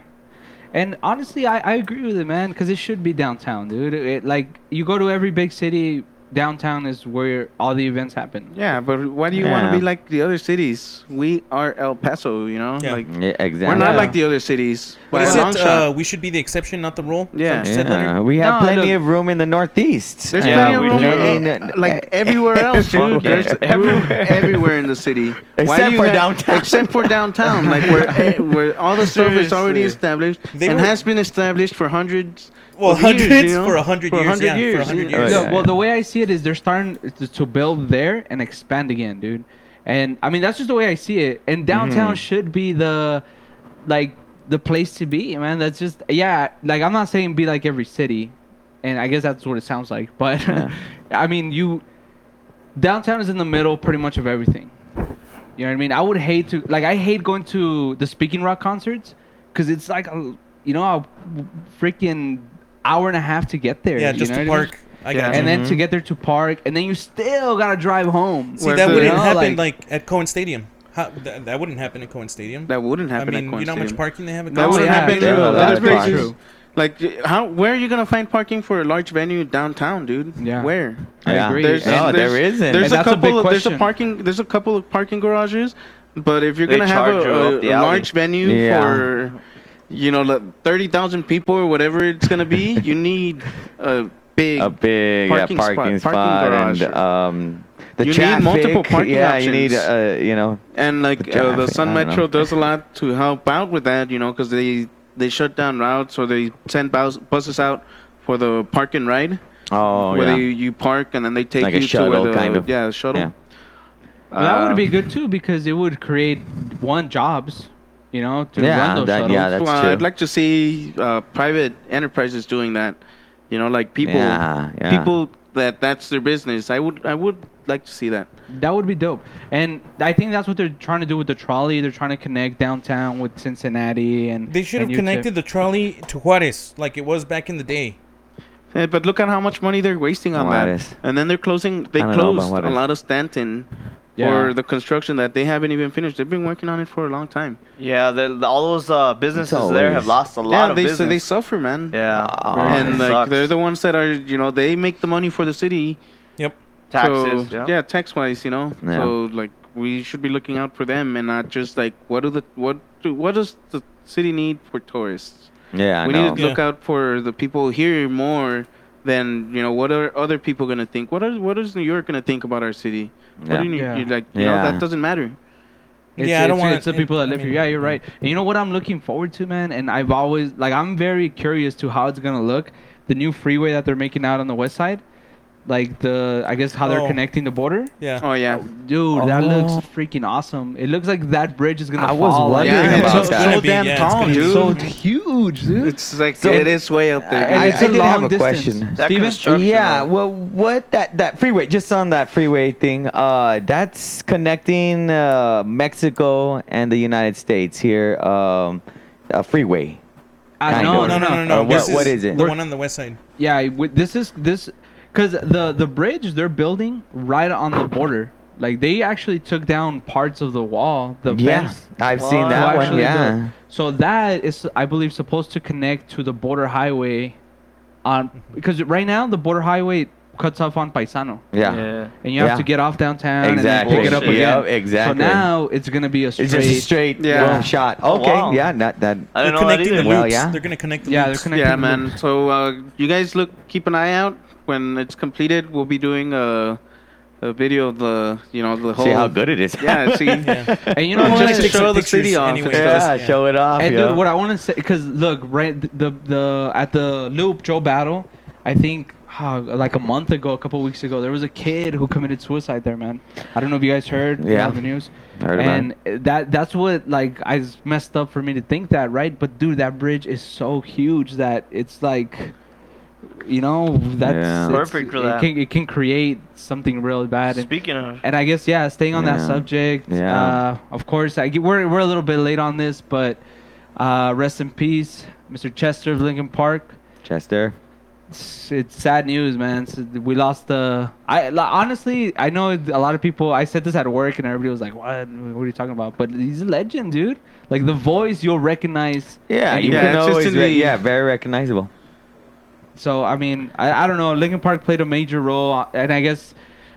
And honestly, I, I agree with it, man, because it should be downtown, dude. It, like, you go to every big city, downtown is where all the events happen. Yeah, but why do you want Yeah. to be like the other cities? We are El Paso, you know. Yeah. Like Yeah, exactly. we're not Yeah. like the other cities. But is a long it? shot. Uh, we should be the exception, not the rule. Yeah. From said letter? Yeah, we have No, plenty look- of room in the Northeast. There's Yeah, plenty of we room, do. uh, like everywhere else, dude. There's every, everywhere in the city. Why Except do you for have- downtown. Except for downtown, like where eh, where all the stuff is already established They and were- has been established for hundreds. Well, of years, hundreds you know? for a hundred For a years. hundred yeah, for a hundred yeah. years. Yeah, yeah, well, the way I see it is they're starting to, to build there and expand again, dude. And I mean, that's just the way I see it. And downtown Mhm. should be the, like, the place to be, man. That's just, yeah, like, I'm not saying be like every city. And I guess that's what it sounds like. But, Yeah. I mean, you, downtown is in the middle pretty much of everything. You know what I mean? I would hate to, like, I hate going to the Speaking Rock concerts because it's like, a, you know, a freaking hour and a half to get there. Yeah, you just know to what I mean? park. I Yeah. got you. and then to Mhm. get there to park, and then you still gotta drive home. See, Where that wouldn't you know, happen like- like, at Cohen Stadium. How, that, that wouldn't happen at Cohen Stadium. That wouldn't happen. I mean, at Cohen you know how much Stadium. parking they have at Cohen. That wouldn't yeah, happen. they have a lot That's very true. Like, how? Where are you gonna find parking for a large venue downtown, dude? Yeah. Where? I Yeah. agree. There's, No, And there there's- isn't. There's And a that's a couple. big of, there's a parking. There's a couple of parking garages, but if you're They gonna have a, a, a large venue Yeah. for, you know, like thirty thousand people or whatever it's gonna be, you need a big. a big parking yeah, spot, parking spot, parking garage. and um, the You need multiple parking yeah, you need uh, you know. and like the uh, the Sun Metro know. does a lot to help out with that, you know, because they they shut down routes or they send bus, buses out for the park and ride, Oh where yeah. you, you park and then they take Like a you to where the kind of. yeah shuttle. Yeah. Well, that would be good too because it would create one jobs, you know, to Yeah, run those that- shuttles. yeah, that's well, true. I'd like to see uh, private enterprises doing that. You know, like people, Yeah, yeah. people that that's their business. I would, I would like to see that. That would be dope. And I think that's what they're trying to do with the trolley. They're trying to connect downtown with Cincinnati and They should have and UTEP. connected the trolley to Juarez like it was back in the day. Eh, but look at how much money they're wasting on Juarez. that. And then they're closing. They I don't know about closed a lot of Stanton Yeah. for the construction that they haven't even finished. They've been working on it for a long time. Yeah, the, the- all those uh, businesses It's there have lost a lot yeah, of they business. so they suffer, man. yeah, Oh, and it like sucks. they're the ones that are, you know, they make the money for the city. Yep. taxes. So, yeah. tax wise, you know. Yeah. So like we should be looking out for them and not just like what do the what do what does the city need for tourists? Yeah, I we know. need to look out for the people here more than you know what are other people gonna think. What are what is New York gonna think about our city? What Yeah. do you, Yeah. you like? You know that doesn't matter. It's, Yeah, I don't it's, wanna- it's the people that I live mean- here. Yeah, you're right. And you know what I'm looking forward to, man? And I've always like I'm very curious to how it's gonna look. The new freeway that they're making out on the west side, like the I guess how they're Oh. connecting the border. Yeah. Oh yeah. Dude, that looks Oh. freaking awesome. It looks like that bridge is gonna I was fall. like- wondering Yeah, about it's so, that. so Be- damn yeah, it's tall, gonna be dude. so huge, dude. It's like So- it is way up there. And I, it's I a did have a distance. question. That Steven? construction, Yeah, well, what that that freeway? Just on that freeway thing, uh, that's connecting uh, Mexico and the United States here. Um, a freeway. Uh, Kind no, of. No, no, no, no. Or This what- what is it? The one on the west side. Yeah, with, this is this because the the bridge they're building right on the border. Like they actually took down parts of the wall, the Yeah, fence. I've seen that to one. Yeah. build. So that is, I believe, supposed to connect to the border highway, on because right now the border highway cuts off on Paisano, Yeah. yeah. and you have Yeah. to get off downtown Exactly. and pick it up again. Yep, exactly. So now it's gonna be a straight. It's just a straight Yeah. boom shot. Oh, Okay, wow. yeah, not that. I They're know connecting the either. Well, loops. yeah. They're gonna connect the yeah, they're loops. connecting. Yeah, man. So uh, you guys look, keep an eye out when it's completed. We'll be doing a, a video of the, you know, the whole. See how good it is. Yeah, see. Yeah. And you know what? just to show the city off. and anyway. stuff. yeah, show it off. And yeah. dude, what I want to say, because look, right, the the at the loop Joe Battle, I think uh, like a month ago, a couple weeks ago, there was a kid who committed suicide there, man. I don't know if you guys heard Yeah. the news. Heard about and that that's what like I messed up for me to think that, right? But dude, that bridge is so huge that it's like. You know that's Yeah. Perfect for it that. Can, it can create something really bad. And, Speaking of, and I guess yeah, staying on that subject. Yeah. Uh, of course, I we're we're a little bit late on this, but uh, rest in peace, Mr. Chester of Linkin Park. Chester. it's, it's sad news, man. It's- we lost the. I li- honestly, I know a lot of people. I said this at work, and everybody was like, "What? What are you talking about?" But he's a legend, dude. Like the voice, you'll recognize. Yeah, you Yeah, can it's just always re- yeah, very recognizable. So I mean, I, I don't know. Linkin Park played a major role, and I guess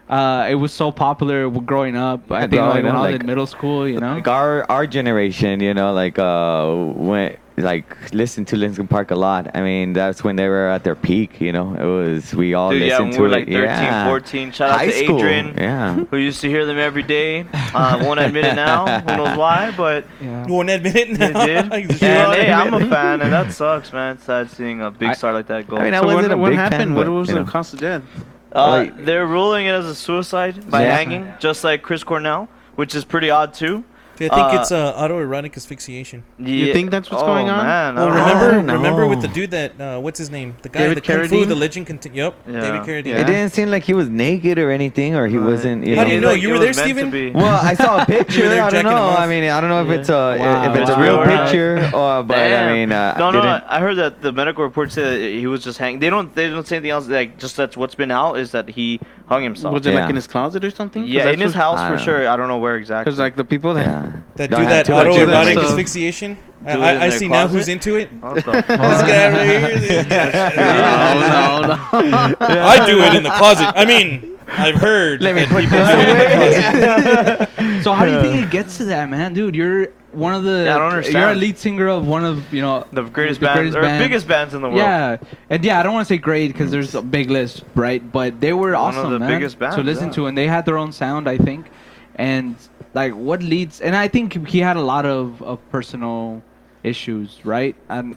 uh, it was so popular growing up. I think like when up, I was like- in middle school, you know. Like our our generation, you know, like uh, went like listened to Linkin Park a lot. I mean, that's when they were at their peak. You know, it was we all Dude, yeah, listened when to we were it. like 13, yeah. 14. Shout out High to school. Adrian, Yeah. who used to hear them every day. Uh, won't admit it now. Who knows why? But yeah. You won't admit it he now. did. You and hey, I'm a fan, and that sucks, man. It's sad seeing a big I- star like that go. I mean, I So wasn't what, a what big happened? fan, what was you the cause of death? Uh, they're ruling it as a suicide by Yeah. hanging, just like Chris Cornell, which is pretty odd too. I think Uh, it's uh, autoerotic asphyxiation. Yeah. think that's what's oh, going on? Man, I Well, don't know. remember, no. remember with the dude that uh, what's his name? The guy, David the Kung Fu, the legend. Conti- yep, Yeah. David Carradine. Yeah. It didn't seem like he was naked or anything, or he Right. wasn't. You How know. do you know? like You were there, meant to Steven? Well, I saw a picture. there I don't know. I mean, I don't know if Yeah. it's a Wow, if it's a real Wow. picture, or but I Damn. mean, uh, no, no. didn't- I heard that the medical reports said that he was just hanging. They don't. They don't say anything else. Like just that's what's been out is that he hung himself. Was it like in his closet or something? yeah, in his house for sure. I don't know where exactly. Because like the people that yeah. That Don't do have that too much do that, autoerotic so- asphyxiation. I, Do it in I, I their see now who's into it. This guy right here. no, no, no. I do it in the closet. I mean, I've heard. Let me put people this do it in the closet. So how do you think it gets to that, man, dude? You're one of the. Yeah, I don't understand. You're a lead singer of one of you know the greatest the bands or band. biggest bands in the world. Yeah, and yeah, I don't want to say great because there's a big list, right? But they were One of awesome, the man, biggest bands, to listen yeah. to, and they had their own sound, I think. And like, what leads? And I think he had a lot of, of personal issues, right? And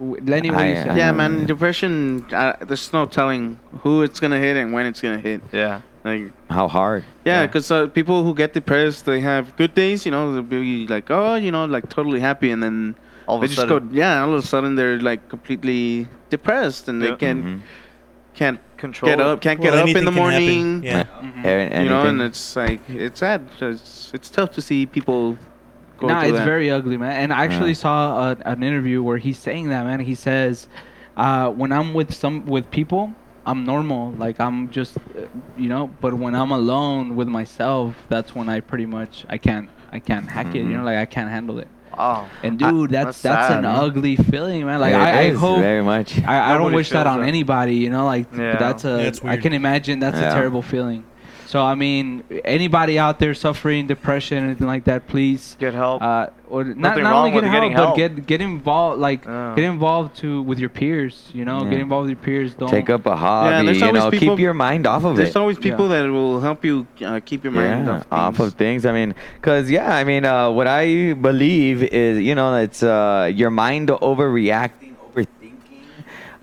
Lenny, what do you I- say? Yeah, man. know. Depression. Uh, there's no telling who it's gonna hit and when it's gonna hit. Yeah. Like, How hard? yeah, Yeah. because uh, people who get depressed, they have good days. You know, they'll be like, oh, you know, like totally happy, and then All of they a just sudden, go, yeah, all of a sudden they're like completely depressed, and they can't Mhm. Can't control. get up, can't Well, get up in the can happen. morning. Yeah. Mhm. A- You know, and it's like it's sad. It's it's tough to see people go Nah, through it's that. very ugly, man. And I actually Yeah. saw a, an interview where he's saying that, man. He says, uh, "When I'm with some with people, I'm normal. Like I'm just, uh, you know. But when I'm alone with myself, that's when I pretty much I can't I can't hack it. You know, like I can't handle it. Wow. And I- dude, that's that's that's, sad, an man. ugly feeling, man. Like It I, I hope. very much. I, I don't wish that on that. anybody, you know. Like Yeah. that's a. Yeah, I can imagine that's Yeah. a terrible feeling. So I mean, anybody out there suffering depression, anything like that, please Get help. uh, or not, Nothing not wrong only get with help, getting but get get involved. Like Yeah. get involved to with your peers. You know, Yeah. get involved with your peers. Don't Take up a hobby. there's you always know, people- keep your mind off of There's it. There's always people Yeah. that will help you uh, keep your mind yeah, off, of things. I mean, because yeah, I mean, uh, what I believe is, you know, it's uh, your mind overreacting, overthinking.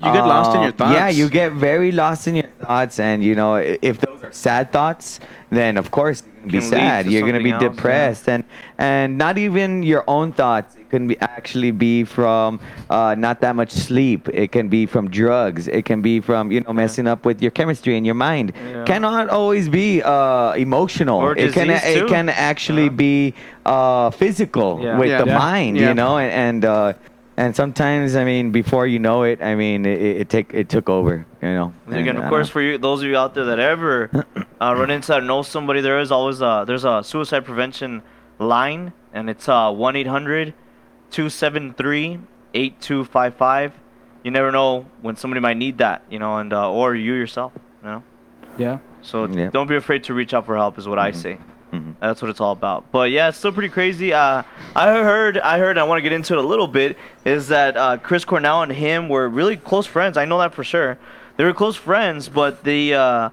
You get lost in your Um, Yeah, you get very lost in your thoughts, and you know, if those are sad thoughts, then of course you're gonna be Can lead sad. to You're gonna be something else, yeah. depressed, and and not even your own thoughts. It can be actually be from uh, not that much sleep. It can be from drugs. It can be from you know messing up with your chemistry in your mind. Yeah. Cannot always be uh, emotional. Or it can disease, it too. can actually Yeah. be uh, physical Yeah. with Yeah. the Yeah. mind. Yeah. You know, and and. Uh, and sometimes, I mean, before you know it, I mean, it, it take it took over, you know. And again, of uh, course, for you, those of you out there that ever uh, run into that, know somebody, there is always a there's a suicide prevention line, and it's uh one 273 8255 You never know when somebody might need that, you know, and uh, or you yourself, you know. yeah. So Yeah. don't be afraid to reach out for help, is what I Mhm. say. Mhm. That's what it's all about. But yeah, it's still pretty crazy. Uh, I heard, I heard, I want to get into it a little bit. Is that uh, Chris Cornell and him were really close friends? I know that for sure. They were close friends, but the uh,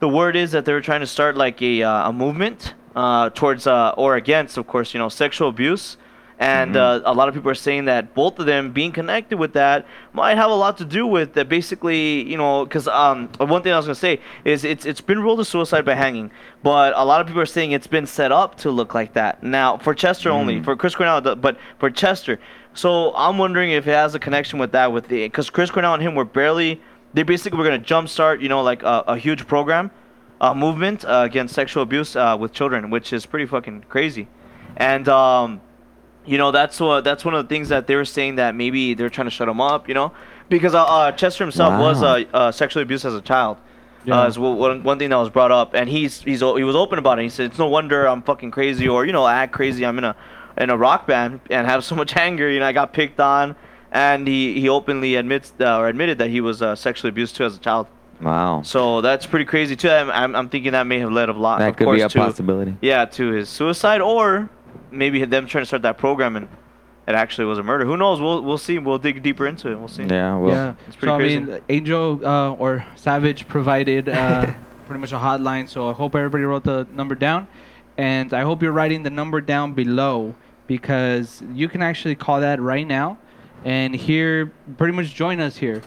the word is that they were trying to start like a uh, a movement uh, towards uh, or against, of course, you know, sexual abuse. And Mhm. uh, a lot of people are saying that both of them being connected with that might have a lot to do with that. Basically, you know, because um, one thing I was gonna say is it's it's been ruled a suicide by hanging, but a lot of people are saying it's been set up to look like that. Now for Chester only, Mm. for Chris Cornell, but for Chester. So I'm wondering if it has a connection with that, with the because Chris Cornell and him were barely. They basically were gonna jumpstart, you know, like a, a huge program, a movement uh, against sexual abuse uh, with children, which is pretty fucking crazy. And um, you know, that's what that's one of the things that they were saying that maybe they're trying to shut him up. You know, because uh, uh, Chester himself was Wow. uh, uh, sexually abused as a child. Yeah. Uh, is one, one- one thing that was brought up, and he's he's he was open about it. He said it's no wonder I'm fucking crazy, or you know, I act crazy. I'm in a in a rock band and have so much anger. You know, I got picked on, and he he openly admits uh, or admitted that he was uh, sexually abused too as a child. Wow. So that's pretty crazy too. I'm, I'm, I'm thinking that may have led a lot. That of could course, be a to, possibility. Yeah, to his suicide, or maybe them trying to start that program and it actually was a murder. Who knows? We'll we'll see. We'll dig deeper into it. We'll see. Yeah. Well. yeah. it's pretty so crazy. I mean, Angel uh, or Savage provided uh, pretty much a hotline. So I hope everybody wrote the number down, and I hope you're writing the number down below because you can actually call that right now, and here pretty much join us here.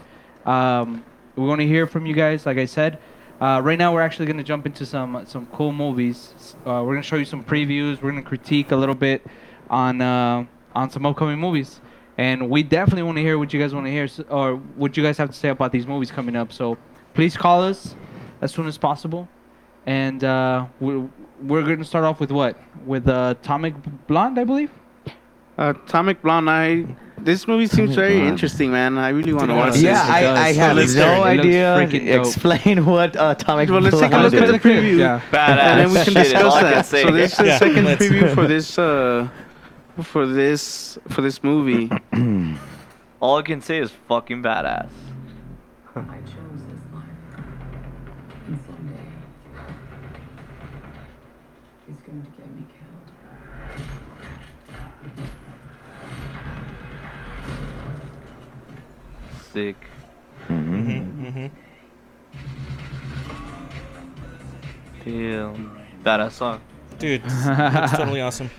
Um, we want to hear from you guys. Like I said, uh, right now we're actually gonna jump into some some cool movies. Uh, we're gonna show you some previews. We're gonna critique a little bit on uh, on some upcoming movies, and we definitely want to hear what you guys want to hear or what you guys have to say about these movies coming up. So please call us as soon as possible, and uh, we're we're gonna start off with what? With uh, Atomic Blonde, I believe. Atomic Blonde. I this movie seems very Blonde. interesting, man. I really want to watch it this. Yeah, I, does. I have looks no terrible. Idea. freaking dope. Explain what Atomic Well, let's take a look at the preview. Yeah. Badass. and then we can discuss I can that. So this is the second let's- preview for this uh for this for this movie. all I can say is fucking badass. I chose this life. And someday, it's going to get me killed. Sick. Mm-hmm. Mm hmm. Damn. Badass song. Dude, it's, it's totally awesome.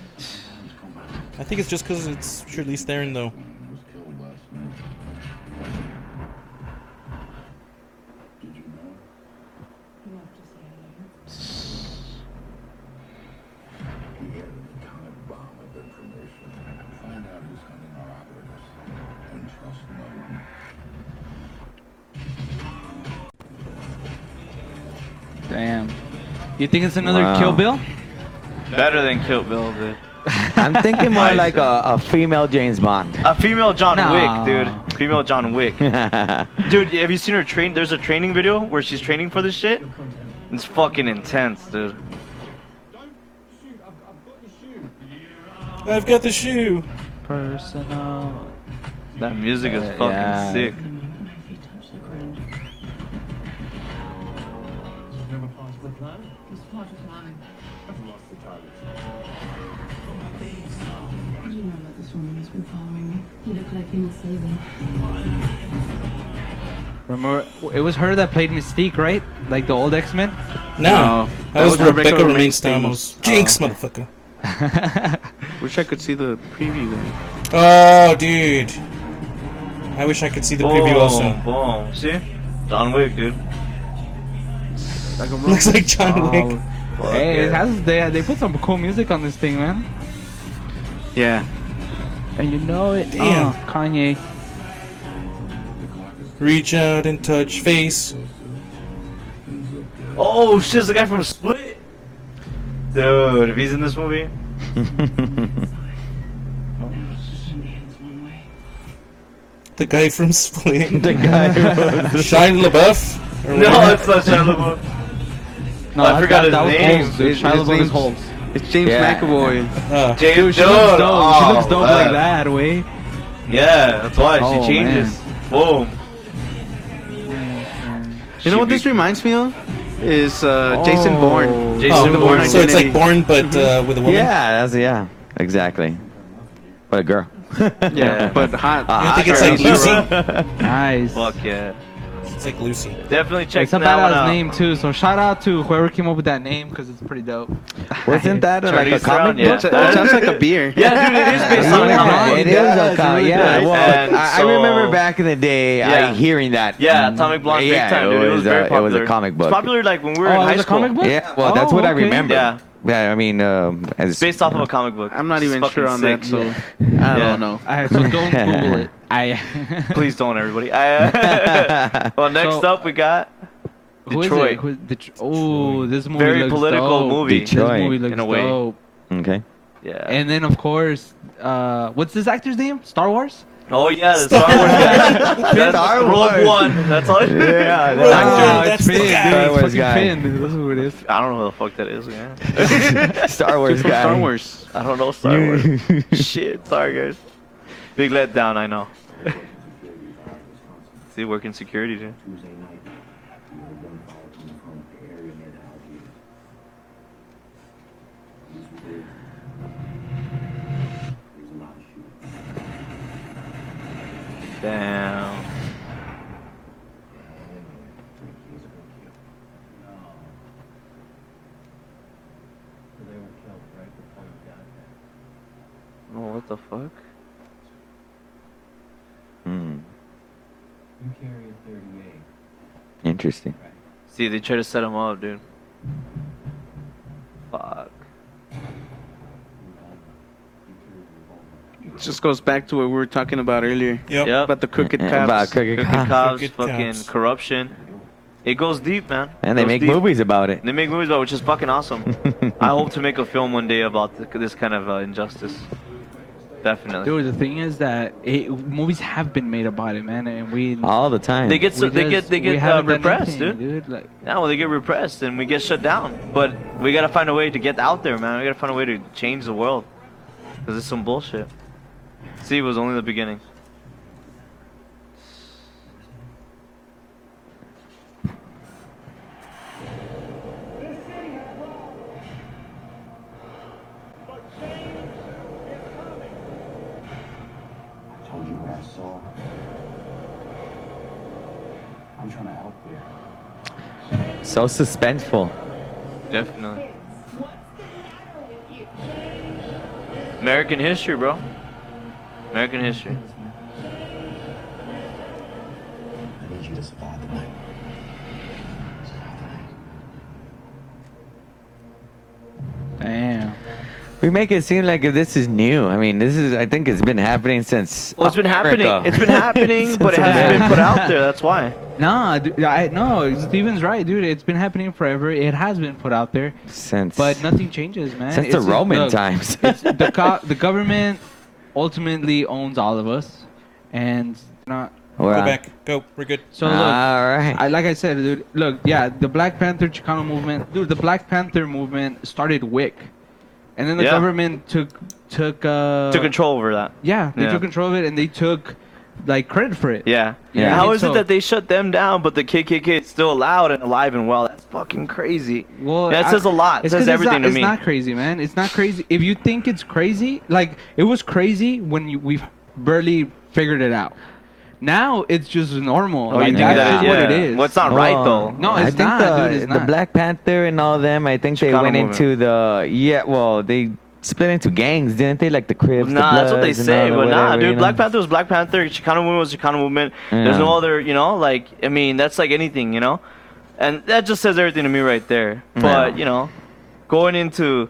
I think it's just because it's Charlize Theron, though. Damn. You think it's another Wow. Kill Bill? Better than Kill Bill, dude. I'm thinking more like a, a female James Bond. A female John Nah. Wick, dude. Female John Wick. Dude, have you seen her train? There's a training video where she's training for this shit. It's fucking intense, dude. I've got the shoe. Personal. That music is Uh, fucking yeah. sick. You look like you must save me. Remember, it was her that played Mystique, right? Like the old X Men. No, No, that, was, Rebecca, Romijn Stamos. Stamos. Jinx, Oh. motherfucker. Wish I could see the preview there. Oh, dude. I wish I could see the preview also. Boom. See? John Wick, dude. Like Looks like John Wick. Oh, fuck Hey, it has they they put some cool music on this thing, man. Yeah. And you know it. Damn. Uh, Kanye. Reach out and touch face. Oh shit, it's the guy from Split. Dude, if he's in this movie. The guy from Split. the guy who Shia LaBeouf. No, whatever. it's not Shia LaBeouf. No, I that- forgot that, his that was name. Holmes, dude. His- Shia LaBeouf is name's- Holmes. It's James Yeah. McAvoy. Uh, James Dude, she Dude, looks dope. she oh, looks dope man. like that, way. Yeah, that's why Oh, she changes. Boom. You know what this reminds me of? Is uh, Jason Bourne. Oh. Jason oh, Bourne so it's like Bourne, but uh, with a woman. Yeah, that's yeah, exactly. But a girl. Yeah, but hot. You don't think it's like Lucy? Nice. Fuck yeah. It's like Lucy. Definitely check It's a that one badass out. name too. So shout out to whoever came up with that name because it's pretty dope. Wasn't that uh, like a Charlize Theron, comic yeah. book? It sounds like a beer. Yeah, dude, it is based on a comic book. it is Yeah, a comic. really Yeah, does. well, And I, I so- remember back in the day, Yeah. I hearing that. Yeah, Atomic Blonde Yeah, big time, dude. it It was, was very uh, it was a comic book. It's popular like when we were Oh, in high school. comic book? Yeah, well, that's Oh, what I okay. remember. Yeah. Yeah, I mean, um, as based off of a comic book. I'm not It's even fucking sure on sick. that, so I Yeah. don't know. Alright, so don't Google it. I. Please don't, everybody. I, well, next So- up we got Who is Detroit. it? Who, Det- oh, this movie very looks political dope. movie. Detroit. This movie looks in a way. dope. okay. Yeah. And then of course, uh, what's this actor's name? Star Wars. Oh yeah, the Star Wars guy. That's Star Rogue Wars. One. That's all. Yeah, Rogue that- One, Oh, that's it's the Finn, guy. Star Wars guy. Finn, dude. That's who it is. I don't know who the fuck that is. Yeah. Star Wars From guy. Star Wars. I don't know Star Wars. Shit, sorry guys. Big letdown, I know. See, working security, dude. Tuesday night, you heard gunfire coming from the area near the Algiers. Police were there. There was a lot of shooting. Damn. Three kids were killed. No. So they were killed right before you got there. Oh, what the fuck? Hmm. You carry a 38. Interesting. See, they try to set him up, dude. Fuck. It just goes back to what we were talking about earlier Yep. Yep. about the crooked cops. About crooked Crooked cops. cops, Crooked fucking cops. corruption. It goes deep, man. And they make deep. movies about it. They make movies about, it, which is fucking awesome. I hope to make a film one day about th- this kind of uh, injustice. Definitely. Dude, the thing is that it, movies have been made about it, man, and we. All the time. They get so, they just- get they get uh, repressed, anything, dude. Like, Yeah, well, they get repressed and we get shut down. But we gotta find a way to get out there, man. We gotta find a way to change the world. Cause it's some bullshit. See, it was only the beginning. I told you I saw. I'm trying to help here. so suspenseful. Definitely. American history, bro. American history. I need you to survive the night. Survive the night. damn. We make it seem like if this is new. I mean, this is. I think it's been happening since. Well, it's been happening. It's been happening, but it hasn't been put out there. That's why. Nah, dude, I no. Steven's right, dude. It's been happening forever. It has been put out there, Since. but nothing changes, man. Since It's the just- Roman look, times. it's the co- the government ultimately owns all of us, and not. We're Go on. back. Go. We're good. So look, All right. I like I said, dude. Look, yeah, the Black Panther Chicano movement, dude. The Black Panther movement started WIC, and then the Yeah. government took took uh Took control over that. Yeah, they Yeah. took control of it, and they took like credit for it. Yeah. Yeah. How And is so- it that they shut them down, but the KKK is still allowed and alive and well? That's fucking crazy. Well, that I- says a lot. It It's says 'cause everything it's not, to it's me. not crazy, man. It's not crazy. If you think it's crazy, like it was crazy when you, we've barely figured it out. Now it's just normal. Oh, like you think that that- is what it yeah. is. Well, it's not right oh. though. No, I it's think not, the, dude, it's the not. Black Panther and all them. I think they went movement. into the yeah. Well, they split into gangs, didn't they? Like the Crips. the Nah, that's what they say, but the nah, dude. you know? Black Panther was Black Panther. Chicano movement was Chicano movement. There's no other, you know. Like, I mean, that's like anything, you know. And that just says everything to me right there. But Yeah. you know, going into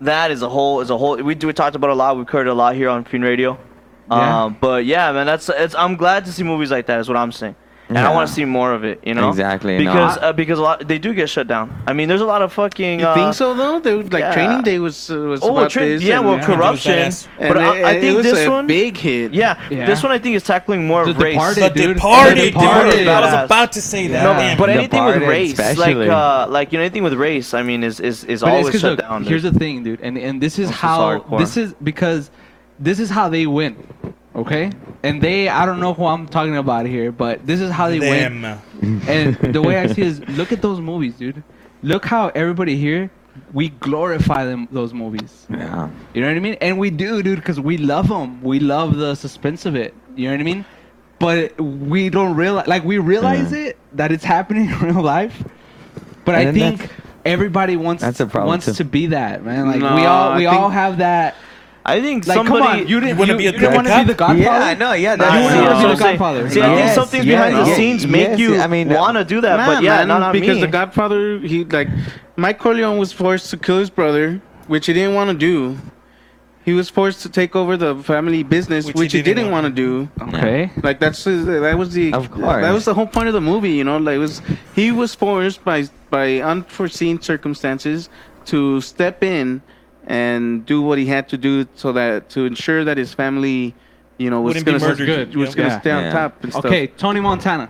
that is a whole is a whole. We do we talked about a lot. We've heard a lot here on Fiend Radio. Yeah. Um, but yeah, man, that's it's. I'm glad to see movies like that. Is what I'm saying. And I want to see more of it, you know. Exactly, no, Because I- uh, because a lot they do get shut down. I mean, there's a lot of fucking. You uh, think so though? They would, like yeah. Training Day was uh, was Oh, about tra- this. yeah, and, well, Yeah, corruption. But I, it, I it think was this a one, big hit. yeah, Yeah. this one I think is tackling more The of race. Departed, The dude. Departed, The dude. I was about to say that. No, Damn. But anything with race, especially. like uh, like you know, anything with race, I mean, is is, is But it's always 'cause, shut look, down. Here's the thing, dude, and and this is how this is because this is how they win, okay? And they, I don't know who I'm talking about here, but this is how they win. Them. And the way I see it is, look at those movies, dude. Look how everybody here we glorify them those movies. Yeah. You know what I mean? And we do, dude, because we love them. We love the suspense of it. You know what I mean? But we don't realize, like, we realize it that it's happening in real life. But I And then think everybody wants that's a wants too. to be that man. Like No, we all we think- all have that. I think Like, somebody. come on, you didn't wanna be a you didn't good want to be the Godfather. Yeah, I know. Yeah, that's You see, wanna be the Godfather. See, I think Yes, some things behind the yes, scenes make yes, you I mean, want to do that, Nah, but yeah, man, no, not because me. the Godfather, he like Mike Corleone was forced to kill his brother, which he didn't want to do. He was forced to take over the family business, Which which, he he, didn't didn't want to do. Okay. Like that's that was the Of course. that was the whole point of the movie. You know, like it was he was forced by by unforeseen circumstances to step in and do what he had to do so that to ensure that his family you know, was Wouldn't be gonna murdered, good. was gonna Yeah. stay on Yeah. top. And stuff. Okay, Tony Montana.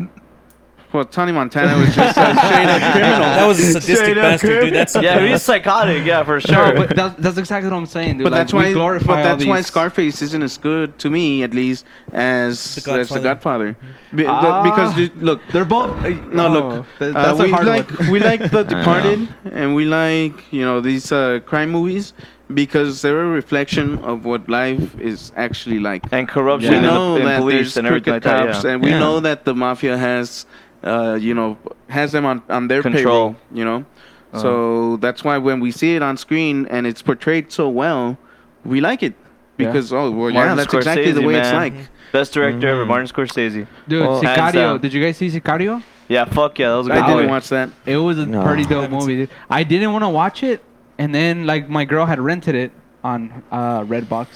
Well, Tony Montana was just a straight up criminal. That was a sadistic Straight up bastard, dude. That's Yeah, he's psychotic. Yeah, for sure. No, sure. but that's, that's exactly what I'm saying, dude. But Like, that's we why. glorify But all that's why these- Scarface isn't as good to me, at least, as The the as the Godfather. Godfather. Be- the- Ah. because dude, look, They're both. no, oh, look. th- uh, That's a we hard like one. we like The Departed, and we like you know these uh, crime movies because they're a reflection of what life is actually like. and corruption we in, know the, in that police there's and everything like that. cops, Yeah. and we Yeah. know that the mafia has, uh, you know, has them on on their Control. payroll. You know, Uh-huh. so that's why when we see it on screen and it's portrayed so well, we like it Yeah. because oh well, yeah, Martin that's exactly the Scorsese, way it's like. Best director ever, Mhm. Martin Scorsese. Dude, Well, Sicario. Did you guys see Sicario? Yeah, fuck yeah, that was a I good I didn't watch that. It was a No. pretty dope movie, dude. I didn't want to watch it, and then like my girl had rented it on uh, Redbox,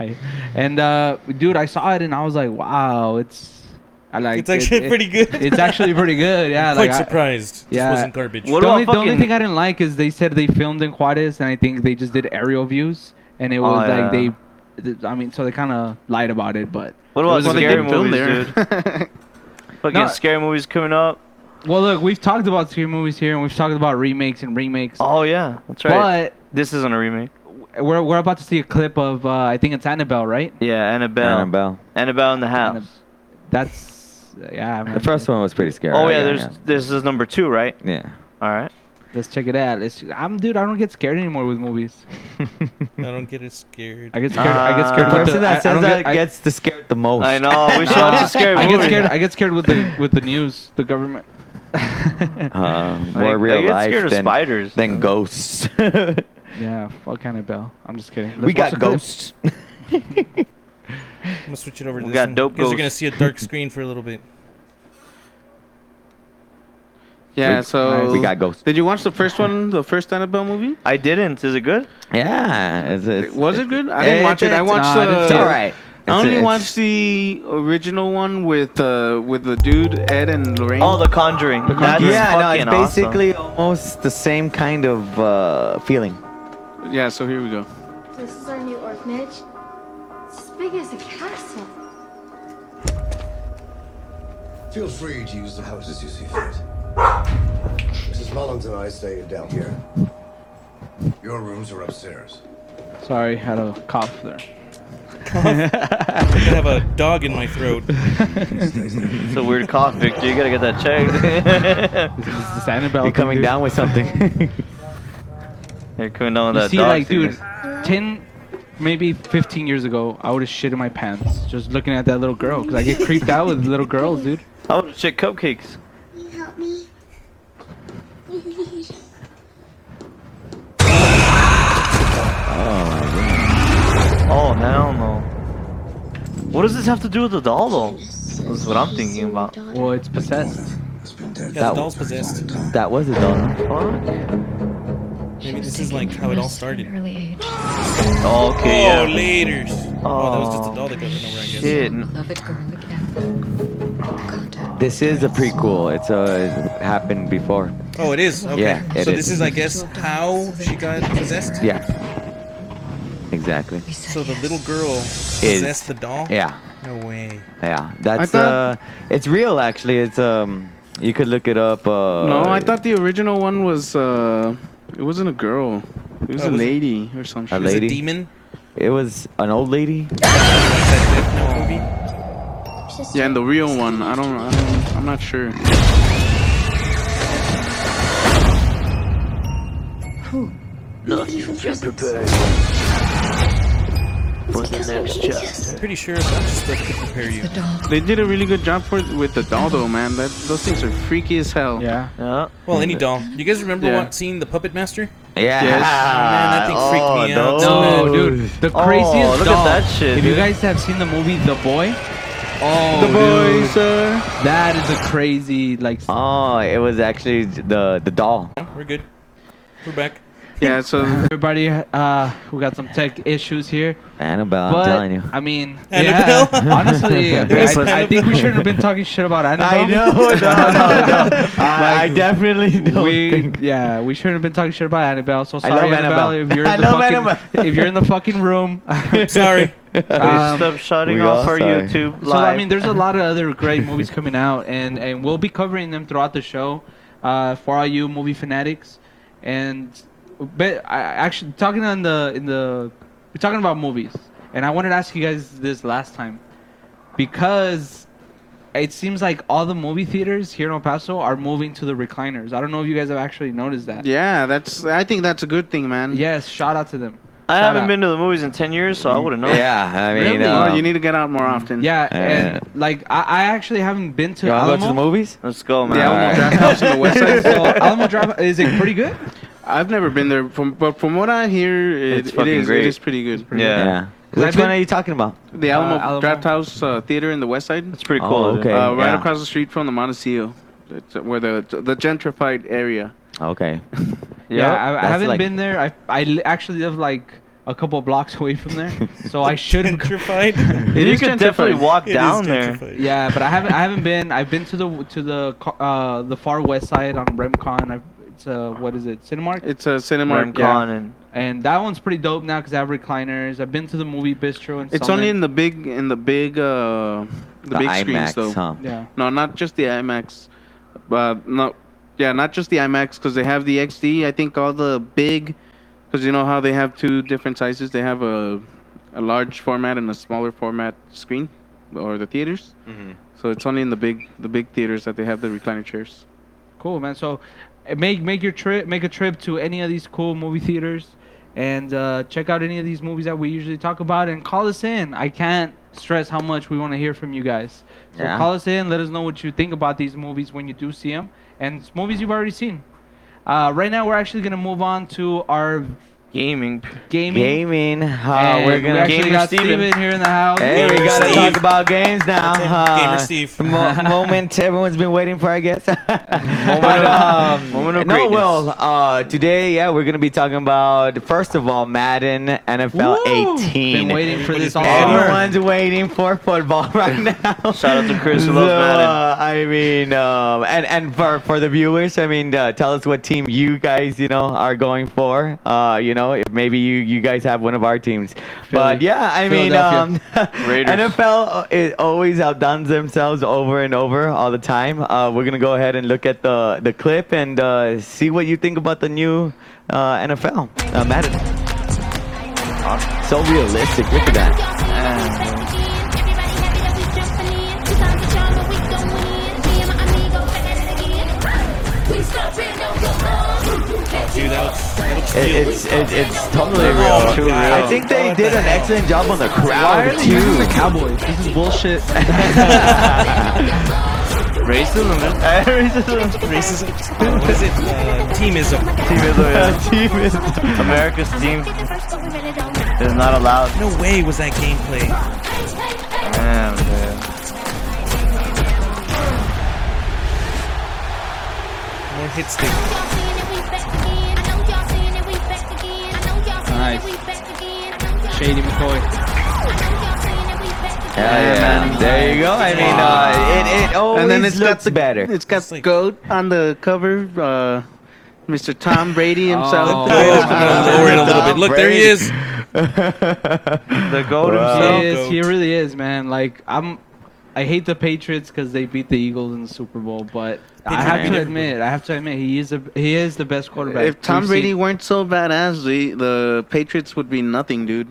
and uh, dude, I saw it and I was like, wow, it's. I like. It's actually it- it- pretty good. It's actually pretty good. Yeah, Quite like I- surprised. yeah. This wasn't garbage. What the, about only, the only thing I didn't like is they said they filmed in Juarez, and I think they just did aerial views, and it Oh, was like yeah. they. I mean, so they kind of lied about it, but What about was when scary did film movies, dude? there. Fucking No. scary movies coming up. well, look, we've talked about scary movies here, and we've talked about remakes and remakes, Oh yeah, that's right. but this isn't a remake. we're we're about to see a clip of uh, I think it's Annabelle, right? Yeah, Annabelle. Annabelle, Annabelle. in the house. Annab- That's yeah. Man. The first one was pretty scary. oh yeah, there's this is number two, right? yeah. All right. Let's check it out. Let's. I'm dude. I don't get scared anymore with movies. I don't get as scared. I get scared. I get Uh, scared The with person the. I, that I says don't that get, I, gets the scared the most. I know. We should watch a scary I get scared. I get scared with the with the news, the government. Uh, more I, real I get life scared of than, spiders. than ghosts. yeah, fuck Annabelle. I'm just kidding. we Let's watch got ghosts. I'm gonna switch it over to We this got one. dope you're gonna see a dark screen for a little bit. yeah, We- so we got ghosts. Did you watch the first one, the first Annabelle movie? I didn't. Is it good? Yeah. It's, it's, Was it good? I didn't watch it. I it's- watched. nah, I didn't uh, It's all right. I only it's- watched the original one with uh with the dude Ed and Lorraine. Oh, The Conjuring. That's Yeah, no, fucking it's awesome. basically almost the same kind of uh, feeling. yeah. So here we go. This is our new orphanage. It's as big as a castle. Feel free to use the house as you see fit. Mrs. Mullins and I stay down here. Your rooms are upstairs. Sorry, had a cough there. I have a dog in my throat. It's a weird cough, Victor. You gotta get that checked. This is this Annabelle. You're coming dude. down with something. You're coming down with You that see, dog like, dude, ten, maybe fifteen years ago, I would have shit in my pants just looking at that little girl because I get creeped out with little girls, dude. I would shit cupcakes. Can you help me? Please. Oh hell no. What does this have to do with the doll though? That's what I'm thinking about. Well, it's possessed. It's been dead. Yeah, That- the doll's possessed. that was a doll. Fuck. Maybe this is like how it all started. Early age. Oh, okay, Oh, yeah. later. Oh, that was just Oh. a doll that got run over, I guess. Shit. Love it girl again. This is a prequel. It's uh, it happened before. Oh, it is. Okay. Yeah, it so is. this is, I guess, how she got possessed. Yeah. Exactly. So the little girl possessed the doll. Yeah. No way. Yeah. That's thought- uh, it's real actually. It's um, you could look it up. Uh, no, I thought the original one was uh, it wasn't a girl. It was Oh, a was it- lady or some A shit. It was lady? a demon. it was an old lady. Like that Death Note movie. Yeah, and the real one. I don't. I don't. I'm not sure. For the next chapter. I'm pretty sure a bunch of stuff could prepare you. The. They did a really good job for with the doll though, man. That those things are freaky as hell. Yeah. Yeah. Well, any doll. You guys remember Yeah. what, seeing the Puppet Master? Yeah. Yes. Man, that thing freaked me out. those- No, dude. The Oh, craziest look at that shit, If you guys have seen the movie The Boy, oh, The dude, boys. Uh, that is a crazy like. Oh, it was actually the the doll. We're good. We're back. Yeah. So Everybody, uh, we got some tech issues here, Annabelle, but I'm telling you. I mean, Annabelle? yeah, honestly, I, I think we shouldn't have been talking shit about Annabelle. no, no, no. I, I definitely don't we think. yeah, we shouldn't have been talking shit about Annabelle. So I sorry, love Annabelle, Annabelle. if you're in I the love fucking Annabelle. if you're in the fucking room. Sorry. Um, Stop shutting we off our sorry. YouTube live. So I mean, there's a lot of other great movies coming out, and and we'll be covering them throughout the show, uh, for all you movie fanatics, and but I actually talking on the in the we're talking about movies, and I wanted to ask you guys this last time, because it seems like all the movie theaters here in El Paso are moving to the recliners. I don't know if you guys have actually noticed that. Yeah, that's. I think that's a good thing, man. Yes, shout out to them. I Shout haven't out. been to the movies in 10 years, so I wouldn't know. Yeah, I mean, Really? uh, Oh, you need to get out more often. Yeah, Uh, and like I, I actually haven't been to you want to go to the movies? Let's go, man. The Alamo Alright. Draft House on the west side. so Alamo Drive is it pretty good? I've never been there, from but from what I hear, it, It's it fucking is great. it is pretty good. Yeah. Yeah. I've Which been- one are you talking about? The Alamo, Alamo. Draft House uh, Theater in the west side, It's pretty Oh, cool. okay. uh, right yeah. across the street from the Montecillo, it's where the the gentrified area. Okay. Yeah, I, I that's haven't like- been there. I I li- actually live like a couple of blocks away from there, so I shouldn't. Gentrified. It you is could definitely gentrified. walk It is down there. gentrified. Yeah, but I haven't. I haven't been. I've been to the to the co- uh the far west side on Remcon. I've, it's uh what is it? Cinemark. It's a cinema. Remcon and And that one's pretty dope now because they have recliners. I've been to the movie bistro and It's only in the big in the big uh the, The big IMAX, screens though. huh? yeah. No, not just the IMAX, but no, yeah, not just the IMAX because they have the XD. I think all the big, because you know how they have two different sizes. They have a a large format and a smaller format screen, or the theaters. Mhm. So it's only in the big the big theaters that they have the recliner chairs. Cool, man. So make make your trip, make a trip to any of these cool movie theaters, and uh, check out any of these movies that we usually talk about, and call us in. I can't stress how much we want to hear from you guys. So Yeah. call us in, let us know what you think about these movies when you do see them, and it's movies you've already seen. Uh, right now, we're actually gonna move on to our gaming. gaming. Gaming. Uh, and we're we gonna. actually Gamer got Steven. Steven here in the house. Hey, we Gamer gotta Steve. talk about games now. That's him. Gamer Steve. Mo- moment everyone's been waiting for, I guess. Moment But, of- um, moment of no, greatness. well, uh, today, yeah, we're gonna be talking about first of all Madden NFL Woo! 18. Been waiting for this all Everyone's summer. Everyone's waiting for football right now. Shout out to Chris who loves So, Madden. uh, I mean, um, and and for for the viewers, I mean, uh, tell us what team you guys, you know, are going for. Uh, you know, if maybe you you guys have one of our teams. But yeah, I mean, um, NFL uh, it always outdoes themselves over and over all the time. Uh, we're gonna go ahead and look at the the clip and uh, see what you think about the new uh, NFL uh, Madden. So realistic. Look at that. Dude, that looks, that looks It, it's it, it's totally Oh, real. Too real. I think they What did the an hell? excellent job on the Why crowd are they using the. Cowboys? This is bullshit. Racism, man. Racism. Racism. What is it? Uh, teamism. Teamism, yeah. Team is- America's team is not allowed. No way was that gameplay. Damn, man. More hit stick. Nice. Shady McCoy. Yeah, yeah, man. There you go. I mean, uh, it it always and then it's got the better. It's got the like- goat on the cover. Uh, Mr. Tom Brady himself. Oh. Oh, greatest I'm of all gonna lower it a little bit. Look, there he is. The goat Wow. He is. He really is, man. Like I'm. I hate the Patriots because they beat the Eagles in the Super Bowl, but I have to Patriots. admit, I have to admit, he is a he is the best quarterback. If Tom Brady seen. weren't so badass, the the Patriots would be nothing, dude.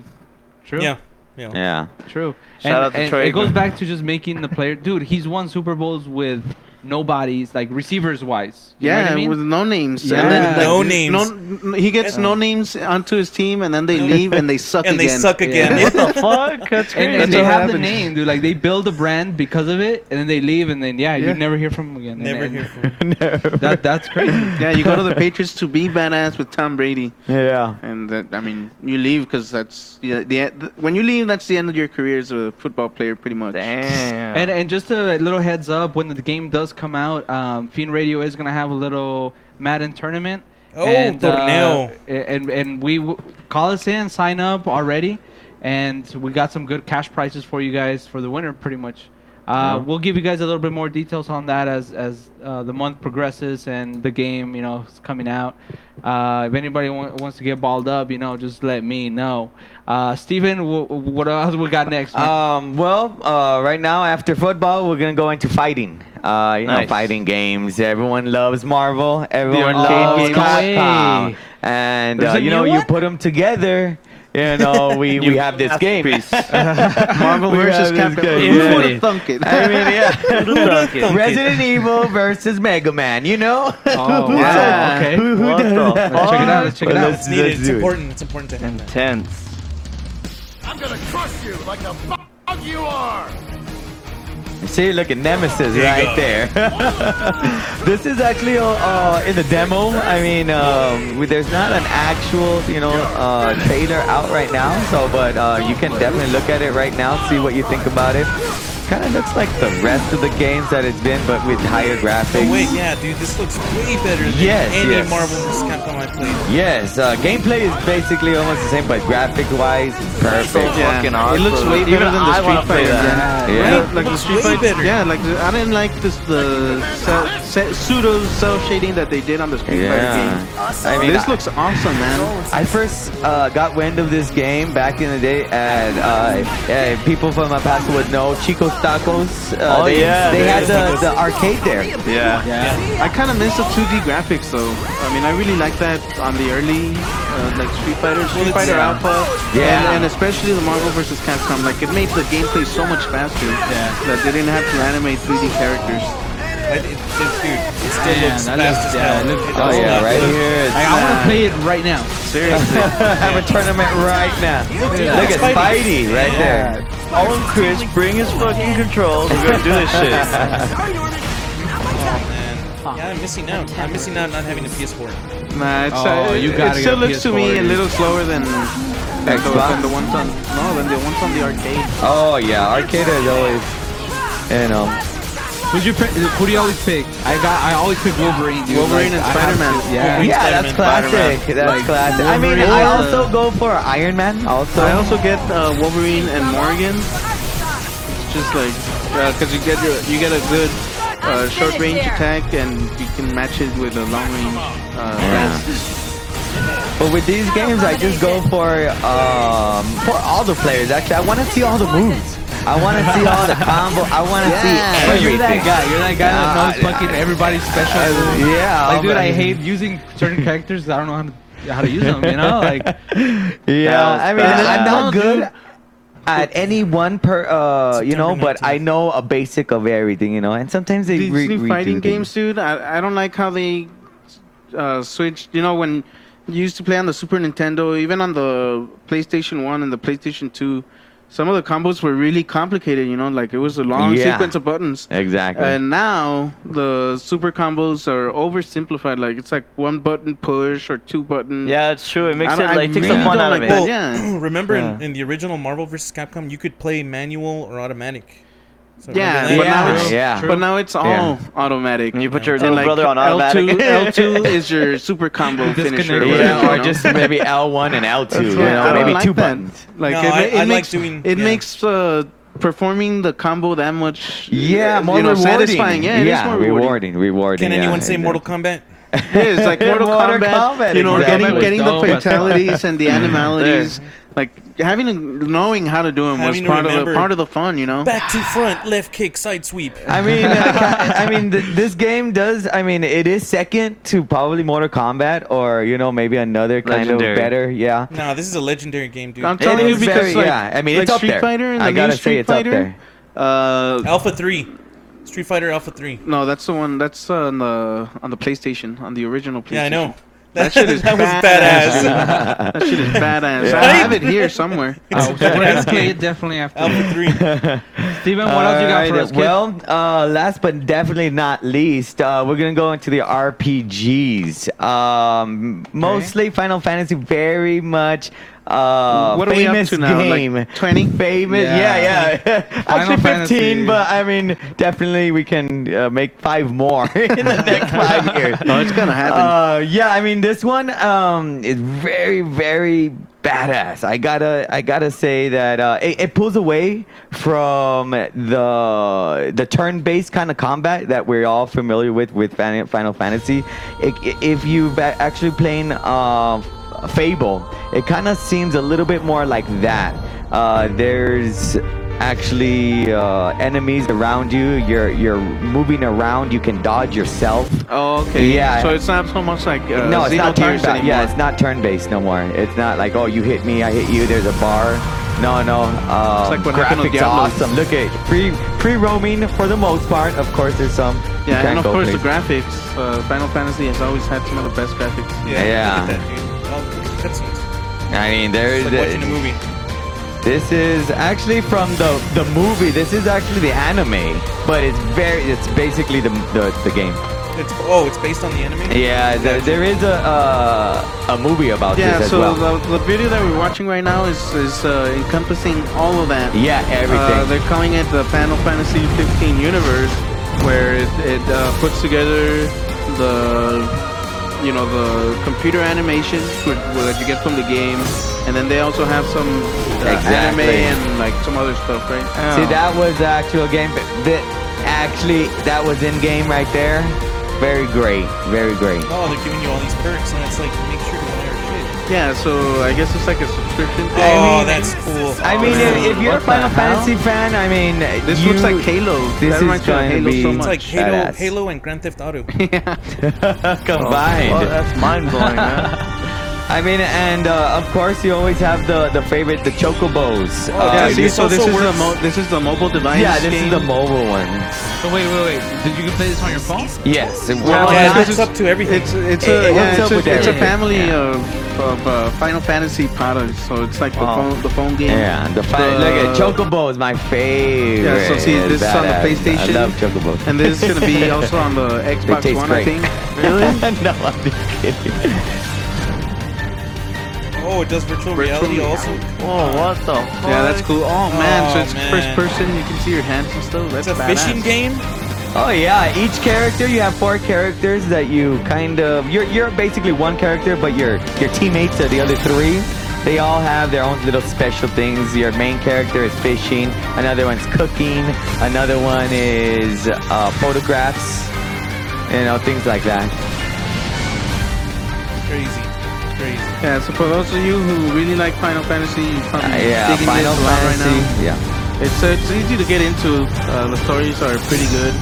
true, Yeah. Yeah. Yeah. true. Shout and, out to and Troy it goes back to just making the player, dude. He's won Super Bowls with nobodies, like receivers wise. You know Yeah, what I mean? with no names. Yeah. And then, No names. No, he gets no names onto his team, and then they leave and they suck And they suck again. Yeah. What the fuck? That's and, crazy. and they what have the name, dude. Like they build a brand because of it, and then they leave, and then yeah, Yeah. you never hear from them again. Never and hear from him. That that's crazy. Yeah, you go to the Patriots to be badass with Tom Brady, Yeah. and that, I mean, you leave because that's yeah, the, the when you leave, that's the end of your career as a football player, pretty much. Damn. And and just a little heads up, when the game does come out, um, Fiend Radio is gonna have a little Madden tournament. Oh, and, torneo. uh, and and we w- call us in, sign up already, and we got some good cash prizes for you guys for the winner, pretty much. Uh, We'll give you guys a little bit more details on that as as uh, the month progresses and the game, you know, is coming out. Uh, if anybody wa- wants to get balled up, you know, just let me know. Uh, Steven, w- w- what else we got next? man? Um, well, uh, right now after football, we're gonna go into fighting. Uh, you know, Nice. fighting games. Everyone loves Marvel. Everyone arcade loves games. Capcom. And There's uh, a you know, new you one? put them together. You know, we, we have this game. Marvel We versus have this Capcom. game. Who Yeah. would have thunk it? I mean, yeah. Thunk it. Resident Evil versus Mega Man. You know? Oh, wow. said- Okay. Who, who What does that? Let's check it out. Let's check it out. It's needed. It's important. It's important to have that. Intense. I'm gonna crush you like the f- you are! See, look at Nemesis right there. this is actually uh, uh, in the demo. I mean, um, there's not an actual, you know, uh, trailer out right now. So, but uh, you can definitely look at it right now, see what you think about it. Kind of looks like the rest of the games that it's been, but with higher graphics. Oh wait, yeah, dude, this looks way better than Yes, any yes. Marvel vs. Capcom I played. Yes, uh, gameplay is basically almost the same, but graphic-wise, it's perfect. Yeah, Fucking it looks awesome. way Even better than the Street Fighter. that. Yeah, Yeah. Right? like the Street Fighter. better. Yeah, like the, I didn't like this the cel, ce- pseudo cel shading that they did on the Street Fighter game. Yeah. I mean, this I- looks awesome, man. I first uh, got wind of this game back in the day, and uh, uh, people from El Paso would know Chico's Tacos. Uh, Oh, they, yeah, they had the, the arcade there. Yeah. Yeah. I kind of miss the 2D graphics though. I mean, I really like that on the early, uh, like Street Fighter, Street it's- Fighter yeah. Alpha, Yeah. and, and especially the Marvel vs. Capcom. Like it made the gameplay so much faster yeah. that they didn't have to animate 3D characters. But it, it, dude, it still Man, looks that fast looks- as hell. it looks- It Oh yeah, not right look- here. Like, I want to play it right now. Seriously. have a tournament right now. Look at Spidey. Spidey right there. All of Chris, bring his fucking controls. We're gonna do this shit. Oh man, yeah, I'm missing out. I'm missing out not having a PS4. Nah, it's, Oh, uh, you it gotta still get a looks to me a little slower than, than, Xbox? than the ones on no than the ones on the arcade. Oh yeah, arcade is always, you know. Who'd you pick? Who do you always pick? I got. I always pick Wolverine. Dude. Wolverine Like, and I Spider-Man. to- Yeah. Wolverine. Yeah, that's Spider-Man, classic. Spider-Man. That's Like, classic. I mean, I also the- go for Iron Man. Also, I also get uh, Wolverine and Morrigan. It's just like because you get your you get a good uh, short range attack and you can match it with a long range uh, blast. But with these games, I just go for um, for all the players. Actually, I want to see all the moves. I want to see all the combo. I want to Yeah. see But everything. you're that guy. You're that guy that Uh, knows fucking everybody's special. Uh, moves. yeah, Like, dude, I hate using certain characters. I don't know how to how to use them. You know, like Yeah, I mean, bad. I'm not good at any one per, uh, you know, but I know a basic of everything, you know, and sometimes they These re- new redo fighting things. games, dude. I, I don't like how they uh, switched. You know, when you used to play on the Super Nintendo, even on the PlayStation One and the PlayStation Two, some of the combos were really complicated. You know, like it was a long Yeah. sequence of buttons. Exactly. And now the super combos are oversimplified. Like it's like one button push or two button. Yeah, it's true. It makes it don't- I like takes really the fun don't out of like it. that. Yeah. remember Yeah. in, in the original Marvel vs. Capcom, you could play manual or automatic. So Yeah, remember but that? now it's yeah. but now it's all Yeah. automatic. And you put your little like brother on automatic. L2, L2 is your super combo finisher. Yeah, whatever, yeah, or just maybe L1 and L2, you know, maybe like two that. buttons. Like No, it, I- it I like makes doing- it yeah. makes uh, performing the combo that much Yeah, uh, more you know, rewarding. satisfying. Yeah, it is more rewarding. rewarding. Rewarding. Can yeah, anyone say exactly. Mortal Kombat? Yeah, it's like Mortal, Mortal Kombat, Kombat, You know, exactly. getting getting the dope as fuck. fatalities and the animalities. Like having a, knowing how to do them was Having to part of the remember- part of the fun. You know. Back to front, left kick, side sweep. I mean, uh, I mean, th- this game does. I mean, it is second to probably Mortal Kombat, or you know, maybe another kind Legendary. of better. Yeah. Nah, this is a legendary game, dude. I'm telling you is because very- like, yeah, I mean, like it's up Street there. Fighter and the I new gotta Street say it's up Fighter, there. Uh, Alpha 3. Street Fighter Alpha 3. no, that's the one. That's uh, on the on the PlayStation, on the original PlayStation. Yeah, I know. That shit is that was badass. badass. That shit is badass. Yeah. I have it here somewhere. oh, so we're play it definitely after. Alpha 3. Steven, what else you got for us, kid? Well, uh, last but definitely not least, uh, we're gonna go into the RPGs. Um, mostly Final Fantasy, very much uh, What are we up famous to now? Like game. 20? Famous, yeah, Yeah. yeah. Actually, Fantasy. 15, but I mean, definitely we can uh, make five more in the next five years. No, it's gonna happen. Uh, yeah, I mean, this one um, is very, very badass. I gotta, I gotta say that uh, it, it pulls away from the the turn-based kind of combat that we're all familiar with with Final Fantasy. It, if you've actually playing uh, Fable, it kind of seems a little bit more like that. Uh, there's actually uh, enemies around you. You're you're moving around. You can dodge yourself. Oh, okay. Yeah. So it's not so much like uh, no, it's not turn Xenogears based. Yeah, it's not turn based no more. It's not like oh you hit me, I hit you. There's a bar. No, no. Um, like what happened on graphics Diablo. awesome. Look at free free roaming for the most part. Of course, there's some. Yeah, and of go course the graphics. Uh, Final Fantasy has always had some of the best graphics. Yeah. Yeah. Look at that, dude. All the cutscenes. I mean, there's It's like watching a movie. This is actually from the the movie. This is actually the anime, but it's very. It's basically the the, the game. It's oh, it's based on the anime. Yeah, there, there is a uh, a movie about Yeah, this as so well. the, the video that we're watching right now is is uh, encompassing all of that. yeah, everything. Uh, they're calling it the Final Fantasy 15 universe, where it, it uh, puts together the you know the computer animation with, with that you get from the game, and then they also have some uh, Exactly. anime and like some other stuff, right? See, that was the actual game. but actually, that was in game right there. Very great. Very great. Oh, they're giving you all these perks, and it's like make sure Yeah, so I guess it's like a subscription. thing. Oh, that's cool. I mean, if, if you're a What the Final hell? Fantasy fan, I mean, This you, looks like Halo. This that is reminds me of going to Halo be- so It's much. like Halo, Badass. Halo, and Grand Theft Auto. yeah. Oh, combined. Oh, that's mind blowing, man. I mean, and uh, of course, you always have the the favorite, the chocobos. Oh, Uh, yeah, dude, see, so this also is the mo- this is the mobile device. yeah, this game. is the mobile one. So wait, wait, wait. Did you play this on your phone? Yes. Well, Well, yeah, not- it hooks up to everything. It's it's a it yeah, it's, up a, with it's a family yeah. of of uh, Final Fantasy products. So it's like the Oh. phone the phone game. Yeah, the, fi- look at Chocobo is my favorite. Yeah, so see, this is on the PlayStation. I love Chocobos. And this is gonna be also on the Xbox taste One, I think. Really? no, I'm just kidding. Oh, it does virtual, Virtual reality also. Oh, what the? Yeah, that's cool. Oh man, so Oh, it's man. first person. You can see your hands and stuff. That's It's a badass. fishing game. Oh yeah, each character you have four characters that you kind of you're you're basically one character, but your your teammates are the other three. They all have their own little special things. Your main character is fishing. Another one's cooking. Another one is uh, photographs. You know things like that. Crazy, crazy. Yeah, so for those of you who really like Final Fantasy, you probably Uh, yeah, digging Final this a lot Fantasy. right now. yeah, It's uh, it's easy to get into. Uh, the stories are pretty good.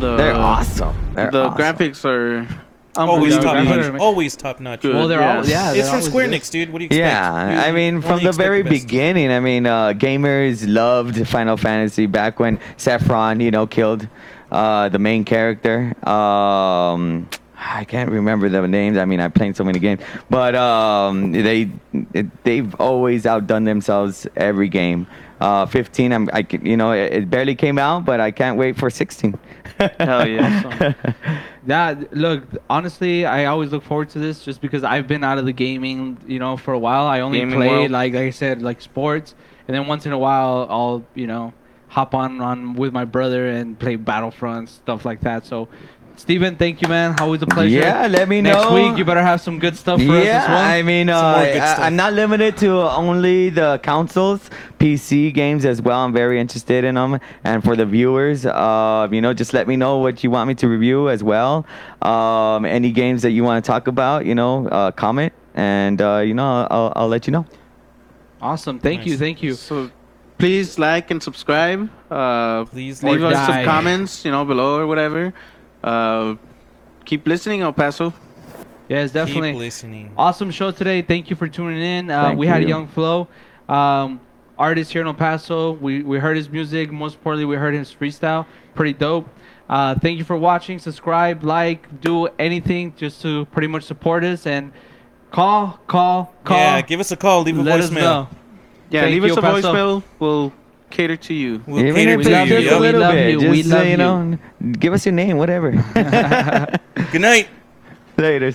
The, they're awesome. They're the awesome. graphics are Always top unbelievable. notch. Always top notch. Well, they're all yeah. It's they're from Square good. Enix, dude. What do you expect? Yeah, You I mean, from the very best. beginning, I mean, uh, gamers loved Final Fantasy back when Sephiroth, you know, killed uh, the main character. Um, I can't remember the names. I mean, I played so many games, but um, they they've always outdone themselves every game. Uh, 15, I'm, I, c- you know, it, it barely came out, but I can't wait for 16. Hell yeah. Yeah, look, honestly, I always look forward to this just because I've been out of the gaming, you know, for a while. I only Gaming play world. like like I said, like sports, and then once in a while I'll, you know, hop on on with my brother and play Battlefront stuff like that. So, Steven, thank you, man. Always a pleasure. Yeah, let me Next know. Next week you better have some good stuff for us yeah, as well. I mean, uh, Some more good I, stuff. I'm not limited to only the consoles, PC games as well. I'm very interested in them. And for the viewers, uh, you know, just let me know what you want me to review as well. Um, any games that you want to talk about, you know, uh, comment, and uh, you know, I'll, I'll let you know. awesome. Thank you. Thank you. So please like and subscribe. Uh, Please leave us Or some comments, you know, below or whatever. Uh, keep listening, El Paso. Yes, definitely. Keep listening. awesome show today. Thank you for tuning in. Uh, we had you. Young Flow, um, artist here in El Paso. We, we heard his music. Most importantly, we heard his freestyle. Pretty dope. Uh, thank you for watching. Subscribe, like, do anything just to pretty much support us and call, call, call. Yeah, give us a call. Leave a Let us voicemail. know. Yeah, Thank leave you, us a Paso. voicemail. We'll cater to you. We'll Even cater if to love you. it's just you. a We little love bit, you. just We uh, love you you. know, give us your name, whatever. Good night. Later.